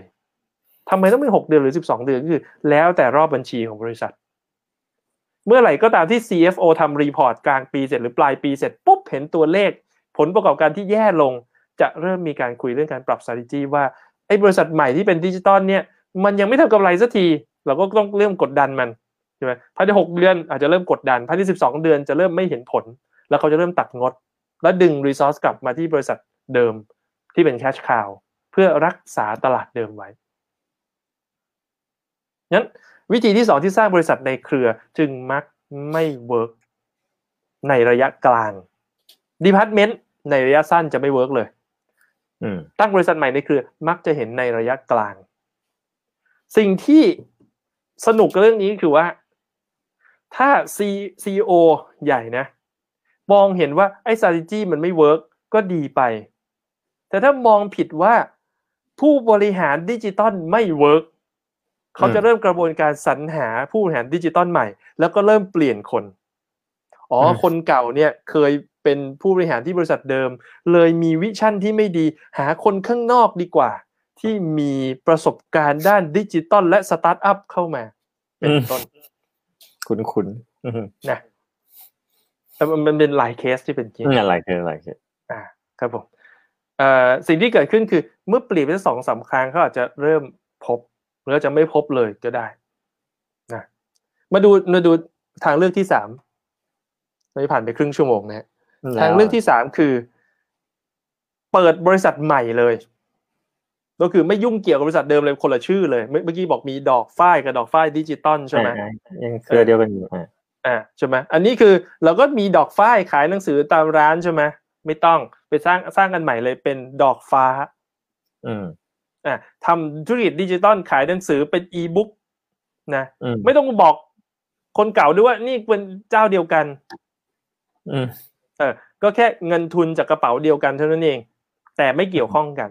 ทำไมต้องเป็นหกเดือนหรือสิบสองเดือนคือ แล้วแต่รอบบัญชีของบริษัท เมื่อไหร่ก็ตามที่ CFO ทำรีพอร์ตกลางปีเสร็จหรือปลายปีเสร็จปุ๊บเห็นตัวเลข ผลประกอบการที่แย่ลง จะเริ่มมีการคุยเรื่องการปรับ strategy ว่าไอ้บริษัทใหม่ที่เป็นดิจิตอลเนี่ยมันยังไม่ทำกำไรสักที เราก็ต้องเริ่มกดดันมันใช่ไหมภายในหกเดือนอาจจะเริ่มกดดันภายในสิบสองเดือนจะเริ่มไม่เห็นผล แล้วเขาจะเริ่มตัดงด แล้วดึง resource กลับมาที่บริษัทเดิมที่เป็น cash cow เพื่อรักษาตลาดเดิมไว้งั้น วิธีที่สองที่สร้างบริษัทในเครือจึงมักไม่ workในระยะกลาง department ในระยะสั้นจะไม่ work เลยตั้งบริษัทใหม่ในเครือมักจะเห็นในระยะกลาง สิ่งที่สนุกกับเรื่องนี้คือว่า ถ้า CEO ใหญ่นะ มองเห็นว่าไอ้ strategy มันไม่ work ก็ดีไป แต่ถ้ามองผิดว่าผู้บริหารดิจิตอลไม่ work เขาจะเริ่มกระบวนการสรรหาผู้บริหารดิจิตอลใหม่ แล้วก็เริ่มเปลี่ยนคน อ๋อ คนเก่าเนี่ยเคยเป็นผู้บริหารที่บริษัทเดิม เลยมี vision ที่ไม่ดี หาคนข้างนอกดีกว่า ที่มีประสบการณ์ด้านดิจิตอลและสตาร์ทอัพเข้ามา เป็นต้น คุ้นคุ้นนะแต่มันเป็นหลายเคสที่เป็นจริงหลายเคสหลายเคสอ่า ครับผมเอ่อสิ่งที่เกิดขึ้นคือเมื่อเปลี่ยนไปสองสามครั้งเขาอาจจะเริ่มพบ หรือจะไม่พบเลยก็ได้นะมาดูมาดูทางเลือกที่สามเราผ่านไปครึ่งชั่วโมงนะทางเลือกที่สามคือ เปิดบริษัทใหม่เลย ก็คือไม่ยุ่งเกี่ยวกับบริษัทเดิมเลยคนละชื่อเลยเมื่อกี้บอกมีดอกฝ้ายกับดอกฝ้ายดิจิตอลใช่ไหมยังเครือเดียวกันอยู่อ่าใช่ไหมอันนี้คือเราก็มีดอกฝ้ายขายหนังสือตามร้านใช่ไหมไม่ต้องไปสร้างสร้างกันใหม่เลยเป็นดอกฟ้า อืม อ่าทำธุรกิจดิจิตอลขายหนังสือเป็นอีบุ๊กนะไม่ต้องบอกคนเก่าด้วยว่านี่เป็นเจ้าเดียวกันอืมเออ ก็แค่เงินทุนจากกระเป๋าเดียวกันเท่านั้นเอง แต่ไม่เกี่ยวข้องกัน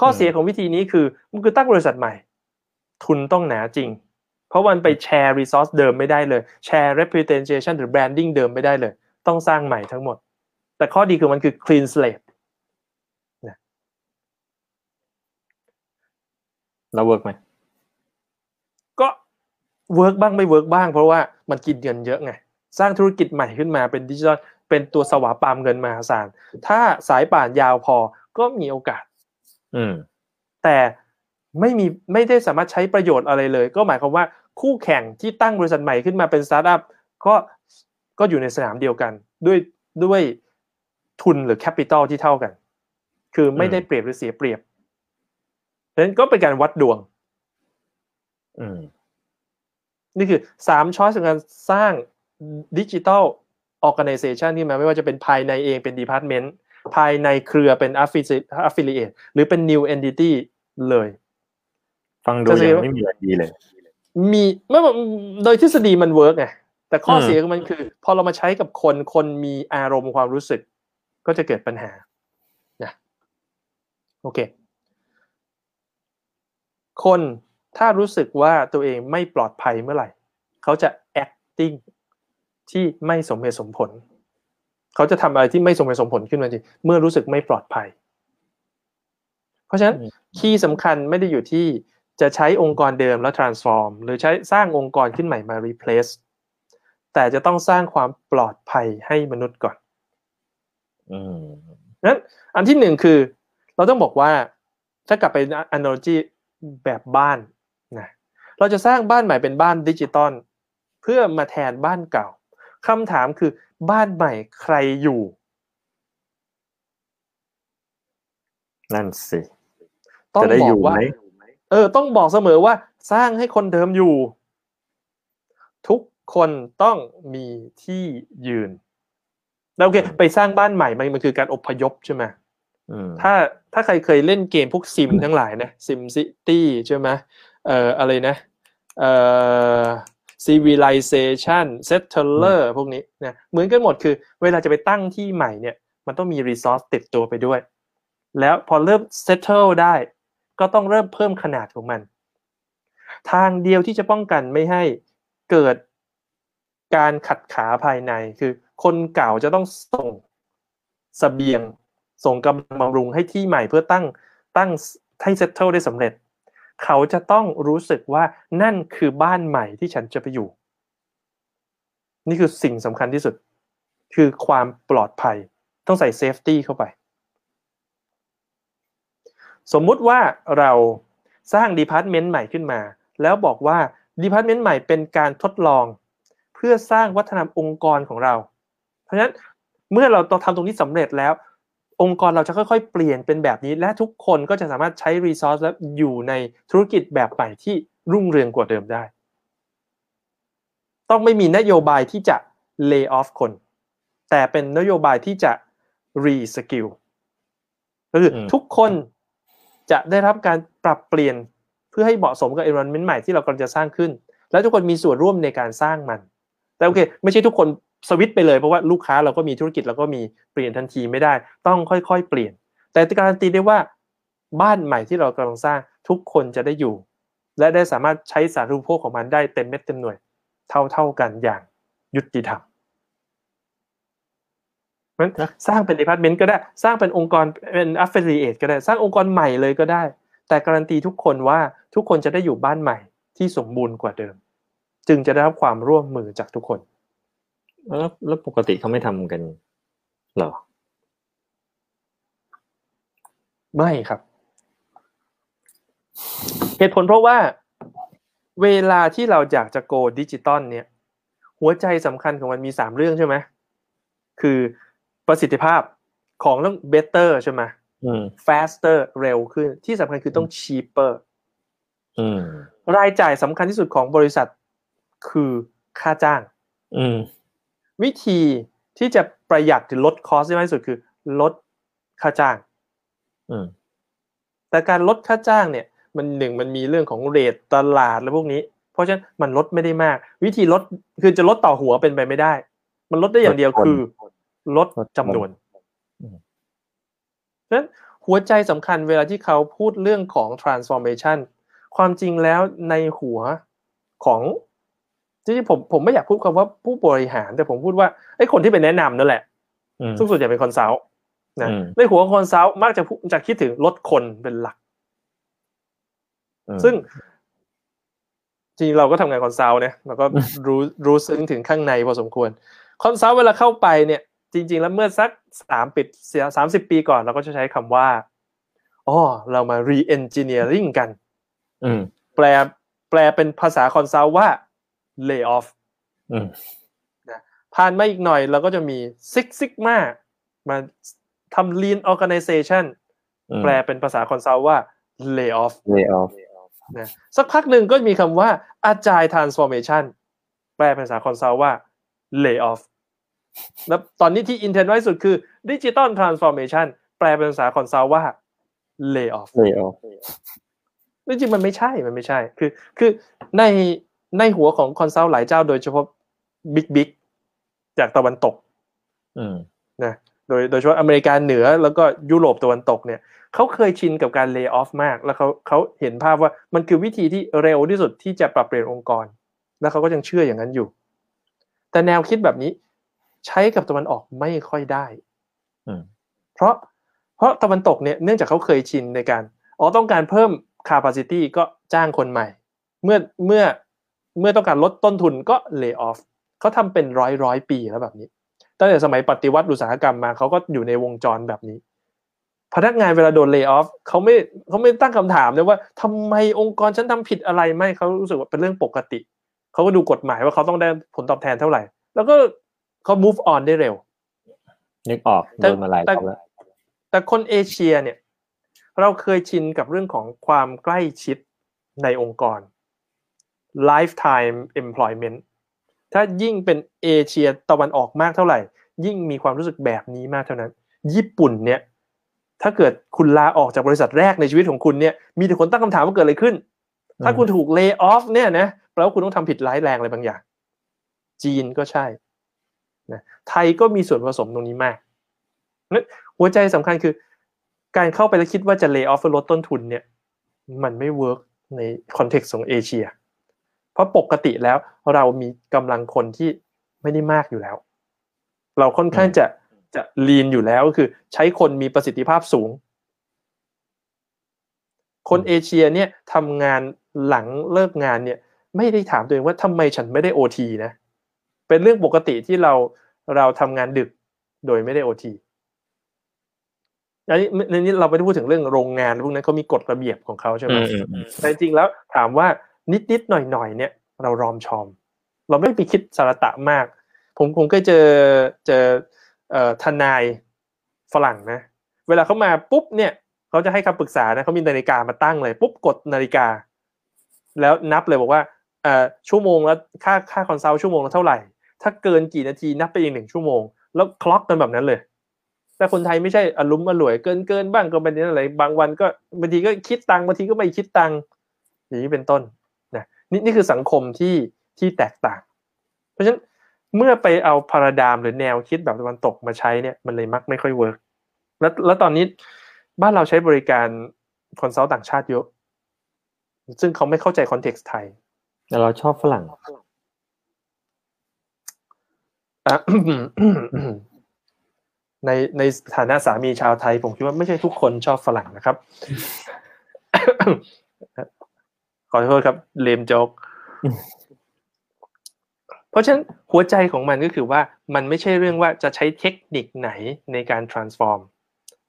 ข้อเสียของวิธีนี้คือมันคือตั้งบริษัทใหม่ ทุนต้องหนาจริง เพราะมันไปแชร์รีซอสเดิมไม่ได้เลยแชร์ reputation หรือ branding เดิมไม่ได้เลย ต้องสร้างใหม่ทั้งหมด แต่ข้อดีคือมันคือ clean slate นะ แล้ว work ไหมก็ work บ้างไม่ work บ้าง เพราะว่ามันกินเงินเยอะไงสร้างธุรกิจใหม่ขึ้นมาเป็นดิจิทัลเป็นตัวสวาปามเงินมหาศาลถ้าสายป่านยาวพอก็มีโอกาส อืม แต่ไม่มีไม่ได้สามารถใช้ประโยชน์อะไรเลย ก็หมายความว่าคู่แข่งที่ตั้งบริษัทใหม่ขึ้นมาเป็นสตาร์ทอัพก็ก็อยู่ในสนามเดียวกัน ด้วยด้วยทุนหรือ capital ที่เท่ากัน คือไม่ได้เปรียบหรือเสียเปรียบ เพราะฉะนั้นก็เป็นการวัดดวง อืม นี่คือสาม choice ของการสร้างดิจิ t a ลออ g a n i z a t i o n ที่มาไม่ว่าจะเป็นภายในเองเป็น department ภายในเครือเป็น affiliate หรือเป็น new entity เลย ฟังดูก็คือยังไม่มีอะไรดีเลย มีไม่ว่าโดยทฤษฎีมันเวิร์กไงแต่ข้ออมเสียของมันคือ พอเรามาใช้กับคนคนมีอารมณ์ความรู้สึก ก็จะเกิดปัญหานะโอเค คนถ้ารู้สึกว่าตัวเองไม่ปลอดภัยเมื่อไหร่ เขาจะ acting ที่ไม่สมเหตุสมผล เขาจะทำอะไรที่ไม่สมเหตุสมผลขึ้นมาจริงเมื่อรู้สึกไม่ปลอดภัย เพราะฉะนั้นอืม key สำคัญไม่ได้อยู่ที่จะใช้องค์กรเดิมแล้ว transform หรือใช้สร้างองค์กรขึ้นใหม่มา replace แต่จะต้องสร้างความปลอดภัยให้มนุษย์ก่อนอืมนั้นอันที่หนึ่งคือ เราต้องบอกว่าถ้ากลับไป analogy แบบบ้านนะเราจะสร้างบ้านใหม่เป็นบ้านดิจิตอลเพื่อมาแทนบ้านเก่าคำถามคือบ้านใหม่ใครอยู่ นั่นสิต้องจะได้บออกยู่ว่าไหมเออ ต้องบอกเสมอว่าสร้างให้คนเดิมอยู่ ทุกคนต้องมีที่ยืนแล้วโอเค ไปสร้างบ้านใหม่มันมันคือการอพยพใช่ไหมอืม ถ้าถ้าใครเคยเล่นเกมพวกซิมทั้งหลายนะซิมซิตี้ใช่ไหมเอ่ออะไรนะเอ่อ civilization settler พวกนี้นะเหมือนกันหมดคือ เวลาจะไปตั้งที่ใหม่เนี่ย มันต้องมี resource ติดตัวไปด้วย แล้วพอเริ่ม settle ได้ ก็ต้องเริ่มเพิ่มขนาดของมัน ทางเดียวที่จะป้องกันไม่ให้เกิดการขัดขาภายในคือ คนเก่าจะต้องส่งเสบียง ส่งกำลังบำรุงให้ที่ใหม่เพื่อตั้งตั้งให้ settle ได้สำเร็จ เขาจะต้องรู้สึกว่านั่นคือบ้านใหม่ที่ฉันจะไปอยู่ นี่คือสิ่งสำคัญที่สุด คือความปลอดภัย ต้องใส่ safety เข้าไป สมมุติว่าเราสร้าง department ใหม่ขึ้นมา แล้วบอกว่า department ใหม่เป็นการทดลอง เพื่อสร้างวัฒนธรรมองค์กรของเรา เพราะฉะนั้นเมื่อเราทำตรงนี้สำเร็จแล้ว องค์กรเราจะค่อยๆ เปลี่ยนเป็นแบบนี้ และทุกคนก็จะสามารถใช้ resource และอยู่ในธุรกิจแบบใหม่ที่รุ่งเรืองกว่าเดิมได้ ต้องไม่มีนโยบายที่จะ lay off คน แต่เป็นนโยบายที่จะ reskill ก็คืออมทุกคนจะได้รับการปรับเปลี่ยนเพื่อให้เหมาะสมกับ environment ใหม่ที่เรากำลังจะสร้างขึ้น และทุกคนมีส่วนร่วมในการสร้างมัน แต่โอเค ไม่ใช่ทุกคน สวิตไปเลยเพราะว่าลูกค้าเราก็มีธุรกิจเราก็มีเปลี่ยนทันทีไม่ได้ ต้องค่อยๆ เปลี่ยน แต่การันตีได้ว่าบ้านใหม่ที่เรากำลังสร้างทุกคนจะได้อยู่ และได้สามารถใช้สาธารณูปโภคของมันได้เต็มเม็ดเต็มหน่วย เท่าๆกันอย่างยุติธรรมเพราะฉะนั้นสร้างเป็น department ก็ได้สร้างเป็นองค์กรเป็น affiliate ก็ได้ สร้างองค์กรใหม่เลยก็ได้ แต่การันตีทุกคนว่าทุกคนจะได้อยู่บ้านใหม่ที่สมบูรณ์กว่าเดิม จึงจะได้รับความร่วมมือจากทุกคน แล้วแล้วปกติเขาไม่ทำกันเหรอ ไม่ครับ เหตุผลเพราะว่าเวลาที่เราอยากจะโกดิจิตอลเนี่ย หัวใจสำคัญของมันมีสามเรื่องใช่ไหมคือประสิทธิภาพของต้อง better ใช่ไหมอืม faster เร็วขึ้นที่สำคัญคือต้อง cheaper อืมรายจ่ายสำคัญที่สุดของบริษัทคือค่าจ้าง อืม วิธีที่จะประหยัดหรือลดคอสได้มากที่สุดคือ ลดค่าจ้าง อืม แต่การลดค่าจ้างเนี่ย มันหนึ่งมันมีเรื่องของเรทตลาดและพวกนี้ เพราะฉะนั้นมันลดไม่ได้มาก วิธีลดคือจะลดต่อหัวเป็นไปไม่ได้ มันลดได้อย่างเดียวลดคนคือ ลดลดคนจำนวนอืมฉะนั้นหัวใจสำคัญเวลาที่เขาพูดเรื่องของ transformation ความจริงแล้วในหัวของ จริงๆผมผมไม่อยากพูดคำว่าผู้บริหาร แต่ผมพูดว่าไอ้คนที่เป็นแนะนำนั่นแหละอืมซึ่งส่วนใหญ่เป็น consult นะอืมในหัวของ consult มักจะพูจะคิดถึงลดคนเป็นหลักอืมซึ่งจริงๆเราก็ทำงาน consult เนี่ยเราก็รู้รู้ซึ้งถึงข้างในพอสมควรconsult เวลาเข้าไปเนี่ย จริง ๆ แล้วเมื่อสักสามสิบสามสิบปีก่อนเราก็จะใช้คำว่าอ๋อเรามา re-engineering กันอืมแปลแปลเป็นภาษาคอนซัลท์ว่า lay off อืมผ่านมาอีกหน่อยเราก็จะมี Six Sigma มาทำ lean organization อืมแปลเป็นภาษาคอนซัลท์ว่า lay off lay off นะสักพักหนึ่งก็มีคำว่า agile transformation แปลเป็นภาษาคอนซัลท์ว่า lay off แล้วตอนนี้ที่ intent ไว้สุดคือ digital transformation แปลเป็นภาษาคอนซัลท์ว่า lay off lay off จริงๆมันไม่ใช่มันไม่ใช่ คือ คือใน ในหัวของ consult หลายเจ้า โดยเฉพาะ big big จากตะวันตกอืมนะโดยโดยเฉพาะอเมริกาเหนือแล้วก็ยุโรปตะวันตกเนี่ยเขาเคยชินกับการ lay off มาก แล้วเขาเขาเห็นภาพว่ามันคือวิธีที่เร็วที่สุดที่จะปรับเปลี่ยนองค์กร แล้วเขาก็ยังเชื่ออย่างนั้นอยู่ แต่แนวคิดแบบนี้ ใช้กับตะวันออกไม่ค่อยได้อืมเพราะเพราะตะวันตกเนี่ยเนื่องจากเขาเคยชินในการอ๋อต้องการเพิ่ม capacity ก็จ้างคนใหม่ เมื่อเมื่อ เมื่อต้องการลดต้นทุนก็ lay off เขาทำเป็นร้อยร้อยปีแล้วแบบนี้ ตั้งแต่สมัยปฏิวัติอุตสาหกรรมมาเขาก็อยู่ในวงจรแบบนี้ พนักงานเวลาโดน lay off เขาไม่เขาไม่ตั้งคำถามเลยว่าทำไมองค์กรฉันทำผิดอะไรไม่เขารู้สึกว่าเป็นเรื่องปกติเขาก็ดูกฎหมายว่าเขาต้องได้ผลตอบแทนเท่าไหร่ แล้วก็เขา move on ได้เร็ว นึกออกโดแต่นมาหลายรแต่อบแล้วแต่คนเอเชียเนี่ย เราเคยชินกับเรื่องของความใกล้ชิดในองค์กร lifetime employment ถ้ายิ่งเป็นเอเชียตะวันออกมากเท่าไหร่ ยิ่งมีความรู้สึกแบบนี้มากเท่านั้น ญี่ปุ่นเนี่ยถ้าเกิดคุณลาออกจากบริษัทแรกในชีวิตของคุณเนี่ยมีแต่คนตั้งคำถามว่าเกิดอะไรขึ้น ถ้าคุณถูก lay off เนี่ยนะแปลว่าคุณต้องทำผิดร้ายแรงอะไรบางอย่าง จีนก็ใช่นะไทยก็มีส่วนผสมตรงนี้มากนั้นหัวใจสำคัญคือ การเข้าไปแล้วคิดว่าจะ lay off เพื่อลดต้นทุนเนี่ยมันไม่ work ใน context ของเอเชีย เพราะปกติแล้วเรามีกำลังคนที่ไม่ได้มากอยู่แล้ว เราค่อนข้างจะจะลีนอยู่แล้วก็คือ ใช้คนมีประสิทธิภาพสูง คนเอเชียเนี่ยทำงานหลังเลิกงานเนี่ย ไม่ได้ถามตัวเองว่าทำไมฉันไม่ได้โอทีนะเป็นเรื่องปกติที่เราเราทำงานดึกโดยไม่ได้โอทีอันนี้ในนี้เราไม่ได้พูดถึงเรื่องโรงงานพวกนั้นเขามีกฎระเบียบของเขาใช่ไหมอืมอืมอืมแต่จริงๆแล้วถามว่า นิดนิดๆหน่อยหน่อยๆเนี่ยเรารอมชอม เราไม่ไปคิดสารตะมาก ผมผมเคยเจอเจอเอ่อทนายฝรั่งนะ เวลาเขามาปุ๊บเนี่ยเขาจะให้คำปรึกษานะเขามีนาฬิกามาตั้งเลย ปุ๊บกดนาฬิกา แล้วนับเลยบอกว่าเอ่อชั่วโมงละค่าค่าคอนซัลท์ชั่วโมงละเท่าไหร่ ถ้าเกินกี่นาทีนับไปอีกหนึ่งชั่วโมง แล้วคล็อกกันแบบนั้นเลย แต่คนไทยไม่ใช่อารมณ์อร่วยเกินเกินบ้างก็เป็นอะไรบางวันก็บางทีก็คิดตังค์บางทีก็ไม่คิดตังค์อย่างนี้เป็นต้น นะนี่นี่คือสังคมที่ที่แตกต่าง เพราะฉะนั้นเมื่อไปเอา paradigm หรือแนวคิดแบบตะวันตกมาใช้เนี่ยมันเลยมักไม่ค่อย work แล้วแล้วตอนนี้บ้านเราใช้บริการ consult ต่างชาติเยอะ ซึ่งเขาไม่เข้าใจ context ไทย แต่เราชอบฝรั่งอะในในฐานะสามีชาวไทย ผมคิดว่าไม่ใช่ทุกคนชอบฝรั่งนะครับ ขอโทษครับเลมโจกเพราะฉะนั้นหัวใจของมันก็คือว่ามันไม่ใช่เรื่องว่าจะใช้เทคนิคไหนในการ transform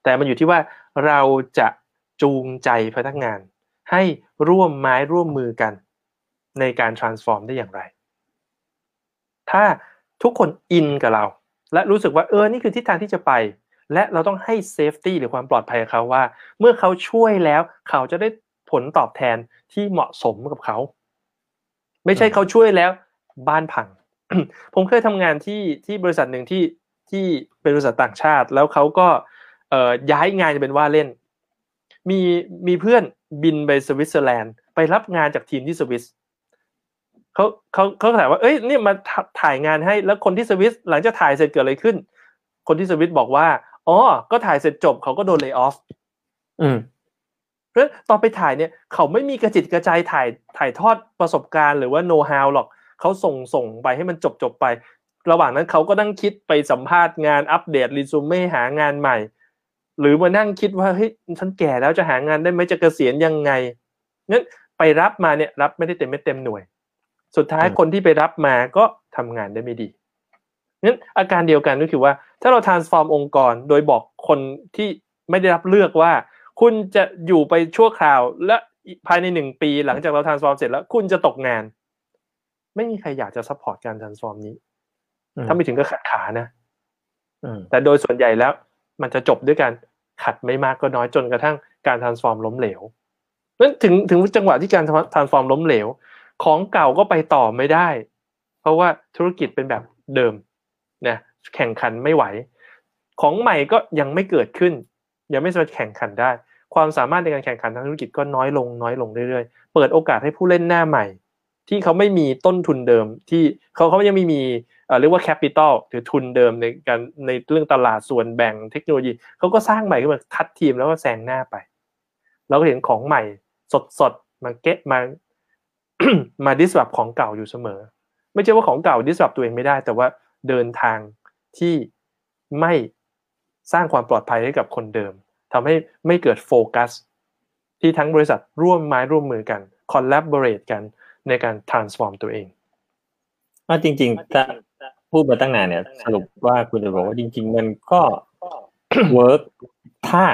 แต่มันอยู่ที่ว่าเราจะจูงใจพนักงาน ให้ร่วมไม้ร่วมมือกัน ในการ transform ได้อย่างไร ถ้าทุกคนอินกับเรา และรู้สึกว่าเออนี่คือทิศทางที่จะไป และเราต้องให้ safety หรือความปลอดภัยเขาว่า เมื่อเขาช่วยแล้วเขาจะได้ ผลตอบแทนที่เหมาะสมกับเขา ไม่ใช่เขาช่วยแล้วบ้านพัง ผมเคยทำงานที่ที่บริษัทหนึ่งที่ที่เป็นบริษัทต่างชาติ แล้วเขาก็เออย้ายงานเป็นว่าเล่น มีมีเพื่อนบินไปสวิตเซอร์แลนด์ไปรับงานจากทีมที่สวิสเขาเขาเขาถามว่า เอ้ยเนี่ยมาถ่ายงานให้แล้วคนที่สวิสหลังจากถ่ายเสร็จเกิดอะไรขึ้น คนที่สวิสบอกว่าอ๋อก็ถ่ายเสร็จจบเขาก็โดนเล y o อ f อืม เพราะฉะนั้นตอนไปถ่ายเนี่ยเขาไม่มีกระจิตกระจายถ่ายถ่ายทอดประสบการณ์หรือว่าโน้ตฮาวหรอกเขาส่งส่งไปให้มันจบจบไป ระหว่างนั้นเขาก็นั่งคิดไปสัมภาษณ์งานอัปเดตรีซูเม่หางานใหม่ หรือมานั่งคิดว่าเฮ้ยฉันแก่แล้วจะหางานได้ไหมจะเกษียณยังไงงั้นไปรับมาเนี่ยรับไม่ได้เต็มไม่เต็มหน่วย สุดท้ายอืมคนที่ไปรับมาก็ทำงานได้ไม่ดีงั้นอาการเดียวกันก็คือว่า ถ้าเรา transform องค์กรโดยบอกคนที่ไม่ได้รับเลือกว่า คุณจะอยู่ไปชั่วคราว และภายในหนึ่งปีหลังจากเรา transform เสร็จแล้ว คุณจะตกงาน ไม่มีใครอยากจะ support การ transform นี้ ถ้าไม่ถึงก็ขัดขานะแต่โดยส่วนใหญ่แล้ว มันจะจบด้วยการขัดไม่มากก็น้อยจนกระทั่งการ transform ล้มเหลวนั้นถึงถึงจังหวะที่การ transform ล้มเหลว ของเก่าก็ไปต่อไม่ได้ เพราะว่าธุรกิจเป็นแบบเดิมนะแข่งขันไม่ไหว ของใหม่ก็ยังไม่เกิดขึ้น ยังไม่สามารถแข่งขันได้ ความสามารถในการแข่งขันทางธุรกิจก็น้อยลงน้อยลงเรื่อยๆ เปิดโอกาสให้ผู้เล่นหน้าใหม่ ที่เขาไม่มีต้นทุนเดิมที่เขาเขายังไม่มีเรียกว่าแคปิตอลหรือทุนเดิมในการในเรื่องตลาดส่วนแบ่งเทคโนโลยีเขาก็สร้างใหม่ขึ้นมาคัดทีมแล้วก็แซงหน้าไป เราก็เห็นของใหม่สดสดมาเก็ตมามาดิสรับของเก่าอยู่เสมอ ไม่ใช่ว่าของเก่าดิสรับตัวเองไม่ได้ แต่ว่าเดินทางที่ไม่สร้างความปลอดภัยให้กับคนเดิม ทำให้ไม่เกิดโฟกัสที่ทั้งบริษัทร่วมไม้ร่วมมือกันคอลลาบอร์เรตกันในการ transform ตัวเองว่าจริงๆถ้าพูดมาตั้งนานเนี่ยสรุปว่าคุณจะบอกว่าจริง ๆ มันก็ work ถ้า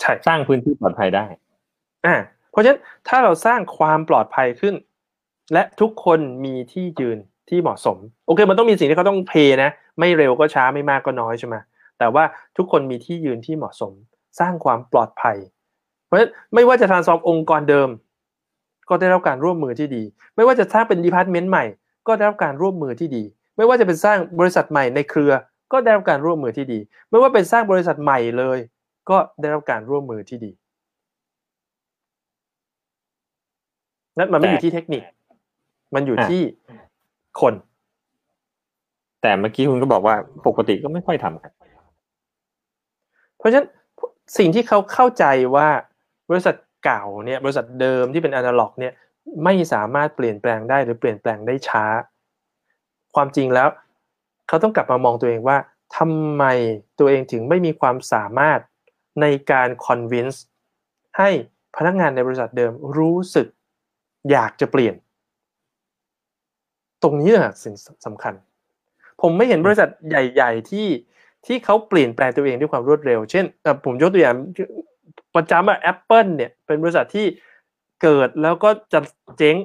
ใช่สร้างพื้นที่ปลอดภัยได้อ่าเพราะฉะนั้นถ้าเราสร้างความปลอดภัยขึ้น และทุกคนมีที่ยืนที่เหมาะสม โอเค มันต้องมีสิ่งที่เขาต้อง pay นะ ไม่เร็วก็ช้าไม่มากก็น้อยใช่ไหม แต่ว่าทุกคนมีที่ยืนที่เหมาะสม สร้างความปลอดภัย เพราะฉะนั้นไม่ว่าจะ transform องค์กรเดิม ก็ได้รับการร่วมมือที่ดี ไม่ว่าจะสร้างเป็น department ใหม่ ก็ได้รับการร่วมมือที่ดี ไม่ว่าจะเป็นสร้างบริษัทใหม่ในเครือ ก็ได้รับการร่วมมือที่ดี ไม่ว่าเป็นสร้างบริษัทใหม่เลย ก็ได้รับการร่วมมือที่ดีนั่นมันไม่อยู่ที่เทคนิค มันอยู่ที่คน แต่เมื่อกี้คุณก็บอกว่าปกติก็ไม่ค่อยทำกัน เพราะฉะนั้นสิ่งที่เขาเข้าใจว่าบริษัทเก่าเนี่ยบริษัทเดิมที่เป็นอนาล็อกเนี่ยไม่สามารถเปลี่ยนแปลงได้หรือเปลี่ยนแปลงได้ช้า ความจริงแล้ว เขาต้องกลับมามองตัวเองว่าทำไมตัวเองถึงไม่มีความสามารถในการคอนวินส์ให้พนักงานในบริษัทเดิมรู้สึกอยากจะเปลี่ยน ตรงนี้แหละสิ่งสำคัญ ผมไม่เห็นบริษัทใหญ่ ๆ ที่ ที่เขาเปลี่ยนแปลงตัวเองด้วยความรวดเร็ว เช่นผมยกตัวอย่างประจำอะแอปเปิลเนี่ยเป็นบริษัทที่เกิดแล้วก็จะเจ๊ง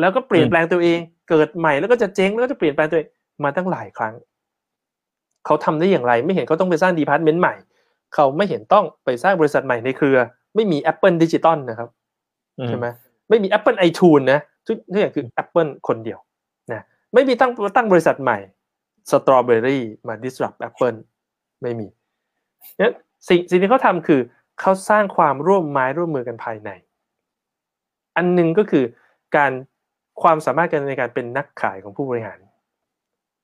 แล้วก็เปลี่ยนแปลงตัวเอง เกิดใหม่แล้วก็จะเจ๊งแล้วก็จะเปลี่ยนแปลงตัวเองมาตั้งหลายครั้ง เขาทำได้อย่างไร ไม่เห็นเขาต้องไปสร้าง department ใหม่ เขาไม่เห็นต้องไปสร้างบริษัทใหม่ในเครือ ไม่มี Apple Digital นะครับใช่ไหมไม่มี Apple iTunes นะทุกอย่างคือ Apple คนเดียวนะไม่มีตั้งตั้งบริษัทใหม่ Strawberry มา disrupt Apple ไม่มีเนี่ยสิ่งสิ่งที่เขาทำคือเขาสร้างความร่วมไม้ร่วมมือกันภายใน อันนึงก็คือการความสามารถกันในการเป็นนักขายของผู้บริหาร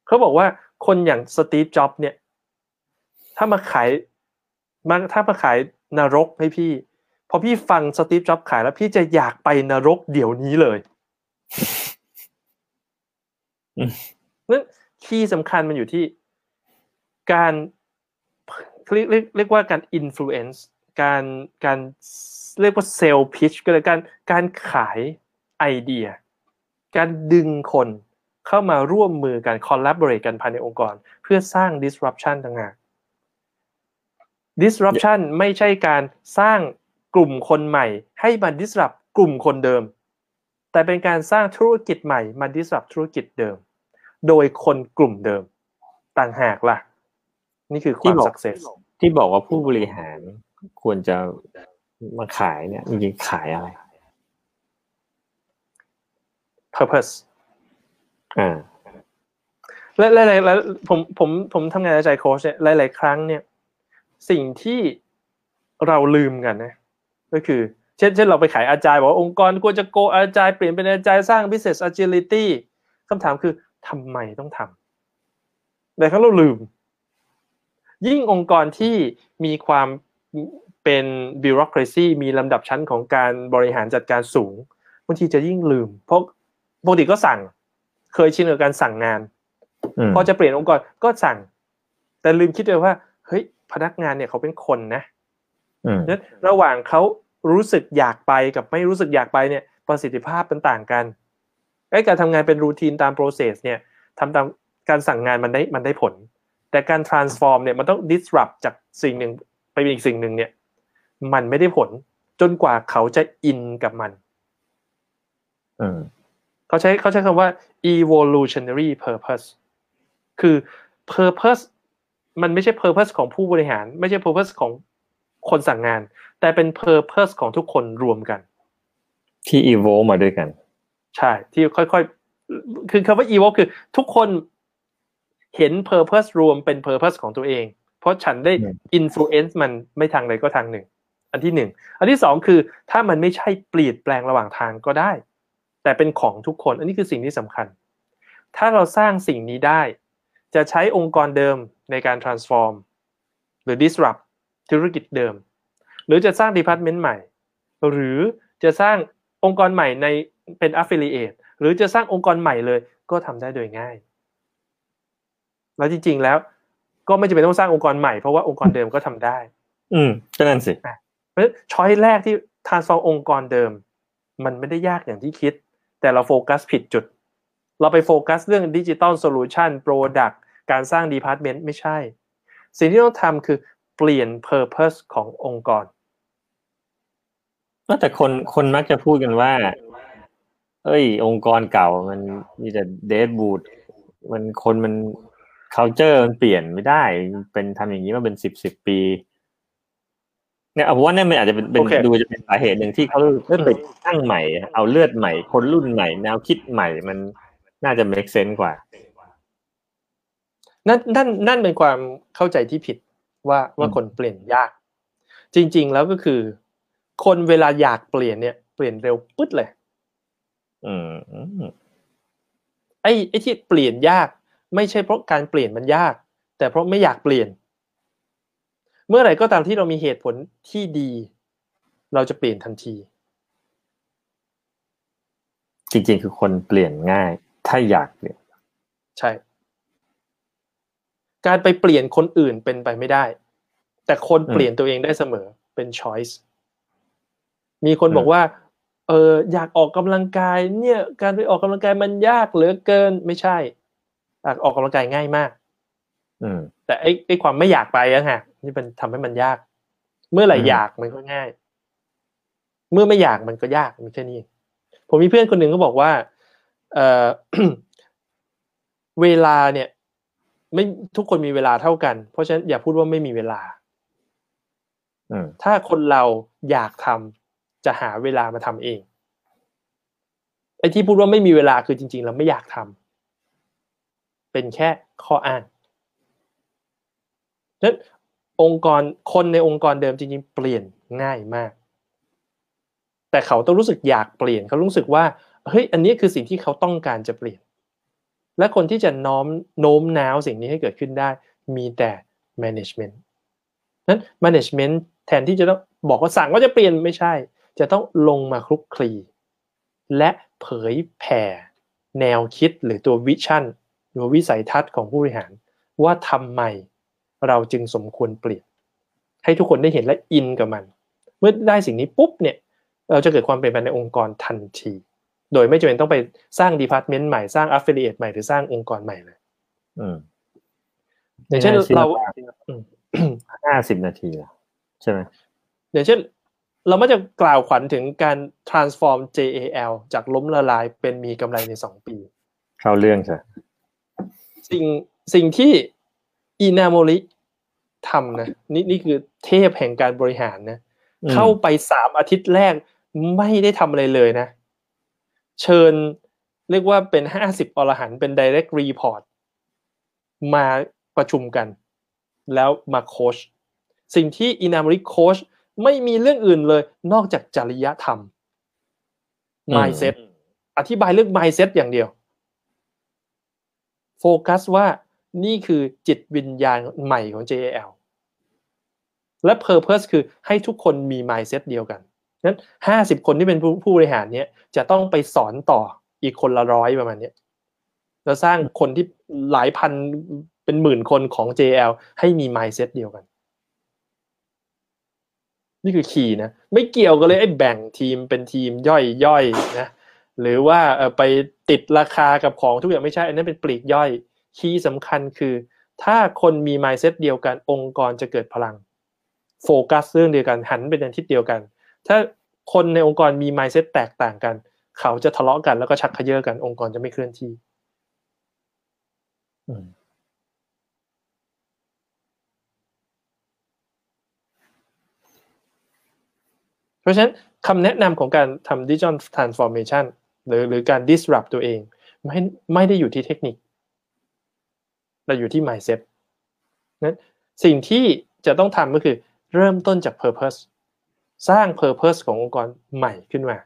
เขาบอกว่าคนอย่างสตีฟ จ็อบเนี่ย ถ้ามาขายมาถ้ามาขายนรกให้พี่ พอพี่ฟังสตีฟ จ็อบขายแล้วพี่จะอยากไปนรกเดี๋ยวนี้เลยนั่น key สำคัญมันอยู่ที่การ เรียกเรียกว่าการ influence การการเรียกว่า sales pitch ก็เลยการการขายไอเดีย การดึงคนเข้ามาร่วมมือกัน collaborate กันภายในองค์กร เพื่อสร้าง disruption ต่างหาก disruption ไม่ใช่การสร้างกลุ่มคนใหม่ ให้มา disrupt กลุ่มคนเดิม แต่เป็นการสร้างธุรกิจใหม่มา disrupt ธุรกิจเดิม โดยคนกลุ่มเดิม ต่างหากล่ะ นี่คือความ success ที่บอกว่าผู้บริหารควรจะมาขายเนี่ยจริงๆขายอะไร purpose อ่าและหลายๆแล้วผมผมผมทำงานใจโค้ชเนี่ยหลายๆครั้งเนี่ย สิ่งที่เราลืมกันนะ ก็คือ เช่นเช่นเราไปขายอาจารย์บอกว่าองค์กรควรจะโกอาจารย์เปลี่ยนเป็นอาจารย์สร้าง business agility คำถามคือทำไมต้องทำแต่ครั้งเราลืม ยิ่งองค์กรที่มีความเป็น bureaucracy มีลำดับชั้นของการบริหารจัดการสูงบางทีจะยิ่งลืม เพราะปกติก็สั่ง เคยชินกับการสั่งงานพอจะเปลี่ยนองค์กรก็สั่ง แต่ลืมคิดเลยว่า เฮ้ย พนักงานเนี่ยเขาเป็นคนนะนั้นระหว่างเขารู้สึกอยากไปกับไม่รู้สึกอยากไปเนี่ย ประสิทธิภาพเป็นต่างกันไอ้การทำงานเป็นรูทีนตามโปรเซสเนี่ยทำตามการสั่งงานมันได้มันได้ผล แต่การ transform เนี่ยมันต้อง disrupt จากสิ่งหนึ่งไปเป็นอีกสิ่งหนึ่งเนี่ย มันไม่ได้ผลจนกว่าเขาจะอินกับมันอืมเขาใช้เขาใช้คำว่า evolutionary purpose คือ purpose มันไม่ใช่ purpose ของผู้บริหาร ไม่ใช่ purpose ของคนสั่งงาน แต่เป็น purpose ของทุกคนรวมกัน ที่ evolve มาด้วยกัน ใช่ที่ค่อยๆ คือคำว่า evolve คือทุกคน เห็น purpose รวมเป็น purpose ของตัวเอง เพราะฉันได้อืม influence มันไม่ทางใดก็ทางหนึ่ง อันที่หนึ่งอันที่สองคือถ้ามันไม่ใช่เปลี่ยนแปลงระหว่างทางก็ได้ แต่เป็นของทุกคน อันนี้คือสิ่งที่สำคัญ ถ้าเราสร้างสิ่งนี้ได้ จะใช้องค์กรเดิมในการ transform หรือ disrupt ธุรกิจเดิม หรือจะสร้าง department ใหม่ หรือจะสร้างองค์กรใหม่ในเป็น affiliate หรือจะสร้างองค์กรใหม่เลยก็ทำได้โดยง่าย แล้วจริง ๆ แล้ว ก็ไม่จำเป็นต้องสร้างองค์กรใหม่เพราะว่าองค์กรเดิมก็ทำได้ อืมก็นั่นสิเพราะฉะนั้น choice แรกที่ transform องค์กรเดิม มันไม่ได้ยากอย่างที่คิด แต่เราโฟกัสผิดจุด เราไปโฟกัสเรื่องดิจิ t a ลโซลูชันโปรดักการสร้าง department ไม่ใช่ สิ่งที่ต้องทำคือเปลี่ยน Purpose ขององค์กรแต่คนคนมักจะพูดกันว่า เอ้ย องค์กรเก่ามันมีแต่เดดบูดมันคนมัน culture มันเปลี่ยนไม่ได้ เป็นทำอย่างนี้มาเป็นสิบสิบปีเนี่ยเอาผมว่าเนี่ยมันอาจจะเป็นเป็นโอเคดูจะเป็นสาเหตุหนึ่งที่เขาเลือกไปตั้งใหม่ เอาเลือดใหม่ คนรุ่นใหม่ แนวคิดใหม่มันน่าจะ make sense กว่า นั่นนั่นนั่นเป็นความเข้าใจที่ผิดว่าว่าอืมคนเปลี่ยนยาก จริง ๆ แล้วก็คือ คนเวลาอยากเปลี่ยนเนี่ย เปลี่ยนเร็วปึ๊ดเลย อืมอืมไอ้ไอ้ที่เปลี่ยนยาก ไม่ใช่เพราะการเปลี่ยนมันยาก แต่เพราะไม่อยากเปลี่ยน เมื่อไหร่ก็ตามที่เรามีเหตุผลที่ดี เราจะเปลี่ยนทันที จริงๆ คือคนเปลี่ยนง่าย ถ้าอยากเปลี่ยน ใช่ การไปเปลี่ยนคนอื่นเป็นไปไม่ได้ แต่คนเปลี่ยนตัวเองได้เสมอเป็น choice มีคนบอกว่าเอออยากออกกำลังกายเนี่ยการไปออกกำลังกายมันยากเหลือเกินไม่ใช่ อยากออกกำลังกายง่ายมาก อืม แต่ไอ้ไอ้ความไม่อยากไปอะฮะนี่เป็นทำให้มันยาก เมื่อไหร่อืมอยากมันก็ง่าย เมื่อไม่อยากมันก็ยากมันแค่นี้เองผมมีเพื่อนคนหนึ่งก็บอกว่า เออเวลาเนี่ย ไม่ทุกคนมีเวลาเท่ากัน เพราะฉะนั้นอย่าพูดว่าไม่มีเวลาอืมถ้าคนเราอยากทำจะหาเวลามาทำเองไอ้ที่พูดว่าไม่มีเวลาคือจริง ๆ เราไม่อยากทำ เป็นแค่ข้ออ้างนั้นองค์กรคนในองค์กรเดิมจริงๆ เปลี่ยนง่ายมาก แต่เขาต้องรู้สึกอยากเปลี่ยนเขารู้สึกว่าเฮ้ยอันนี้คือสิ่งที่เขาต้องการจะเปลี่ยน และคนที่จะน้อมโน้มน้าวสิ่งนี้ให้เกิดขึ้นได้ มีแต่ management นั้น management แทนที่จะต้องบอกว่าสั่งว่าจะเปลี่ยนไม่ใช่ จะต้องลงมาคลุกคลี และเผยแผ่ แนวคิดหรือตัว vision หรือวิสัยทัศน์ของผู้บริหาร ว่าทำไมเราจึงสมควรเปลี่ยน ให้ทุกคนได้เห็นและอินกับมัน เมื่อได้สิ่งนี้ปุ๊บเนี่ยเราจะเกิดความเปลี่ยนแปลงในองค์กรทันที โดยไม่จำเป็นต้องไปสร้าง department ใหม่สร้าง affiliate ใหม่หรือสร้างองค์กรใหม่เลยอืมอย่างเช่นเราอืมห้าสิบนาทีเหรอใช่ไหมอย่างเช่น เราไม่จะกล่าวขวัญถึงการ transform JAL จากล้มละลายเป็นมีกำไรในสองปี เข้าเรื่องใช่ สิ่งสิ่งที่อินาโมริทำนะนี่นี่คือเทพแห่งการบริหารนะอืมเข้าไปสามอาทิตย์แรกไม่ได้ทำอะไรเลยนะ เชิญเรียกว่าเป็นห้าสิบอรหันต์เป็น direct report มาประชุมกัน แล้วมาโค้ชสิ่งที่อินาโมริโค้ชไม่มีเรื่องอื่นเลย นอกจากจริยธรรม mindset อธิบายเรื่อง mindset อย่างเดียวโฟ กัสว่านี่คือจิตวิญญาณใหม่ของ JAL และ Purpose คือให้ทุกคนมี mindset เดียวกันนั้นห้าสิบคนที่เป็นผู้ผู้บริหารเนี้ยจะต้องไปสอนต่ออีกคนละร้อยประมาณนี้แล้วสร้างคนที่หลายพันเป็นหมื่นคนของ JL ให้มี mindset เดียวกัน นี่คือคีย์นะ ไม่เกี่ยวกันเลยไอ้แบ่งทีมเป็นทีมย่อยย่อยๆนะหรือว่าไป ติดราคากับของทุกอย่างไม่ใช่ อันนั้นเป็นปลีกย่อยคีย์สำคัญคือ ถ้าคนมี mindset เดียวกันองค์กรจะเกิดพลัง โฟกัสเรื่องเดียวกันหันไปในทิศเดียวกัน ถ้าคนในองค์กรมี mindset แตกต่างกัน เขาจะทะเลาะกันแล้วก็ชักเขยื้อกันองค์กรจะไม่เคลื่อนที่อืมเพราะฉะนั้นคำแนะนำของการทำ digital transformation หรือหรือการ disrupt ตัวเอง ไม่ไม่ได้อยู่ที่เทคนิคแต่อยู่ที่ mindset นั้นสิ่งที่จะต้องทำก็คือเริ่มต้นจาก purpose สร้าง purpose ขององค์กรใหม่ขึ้นมา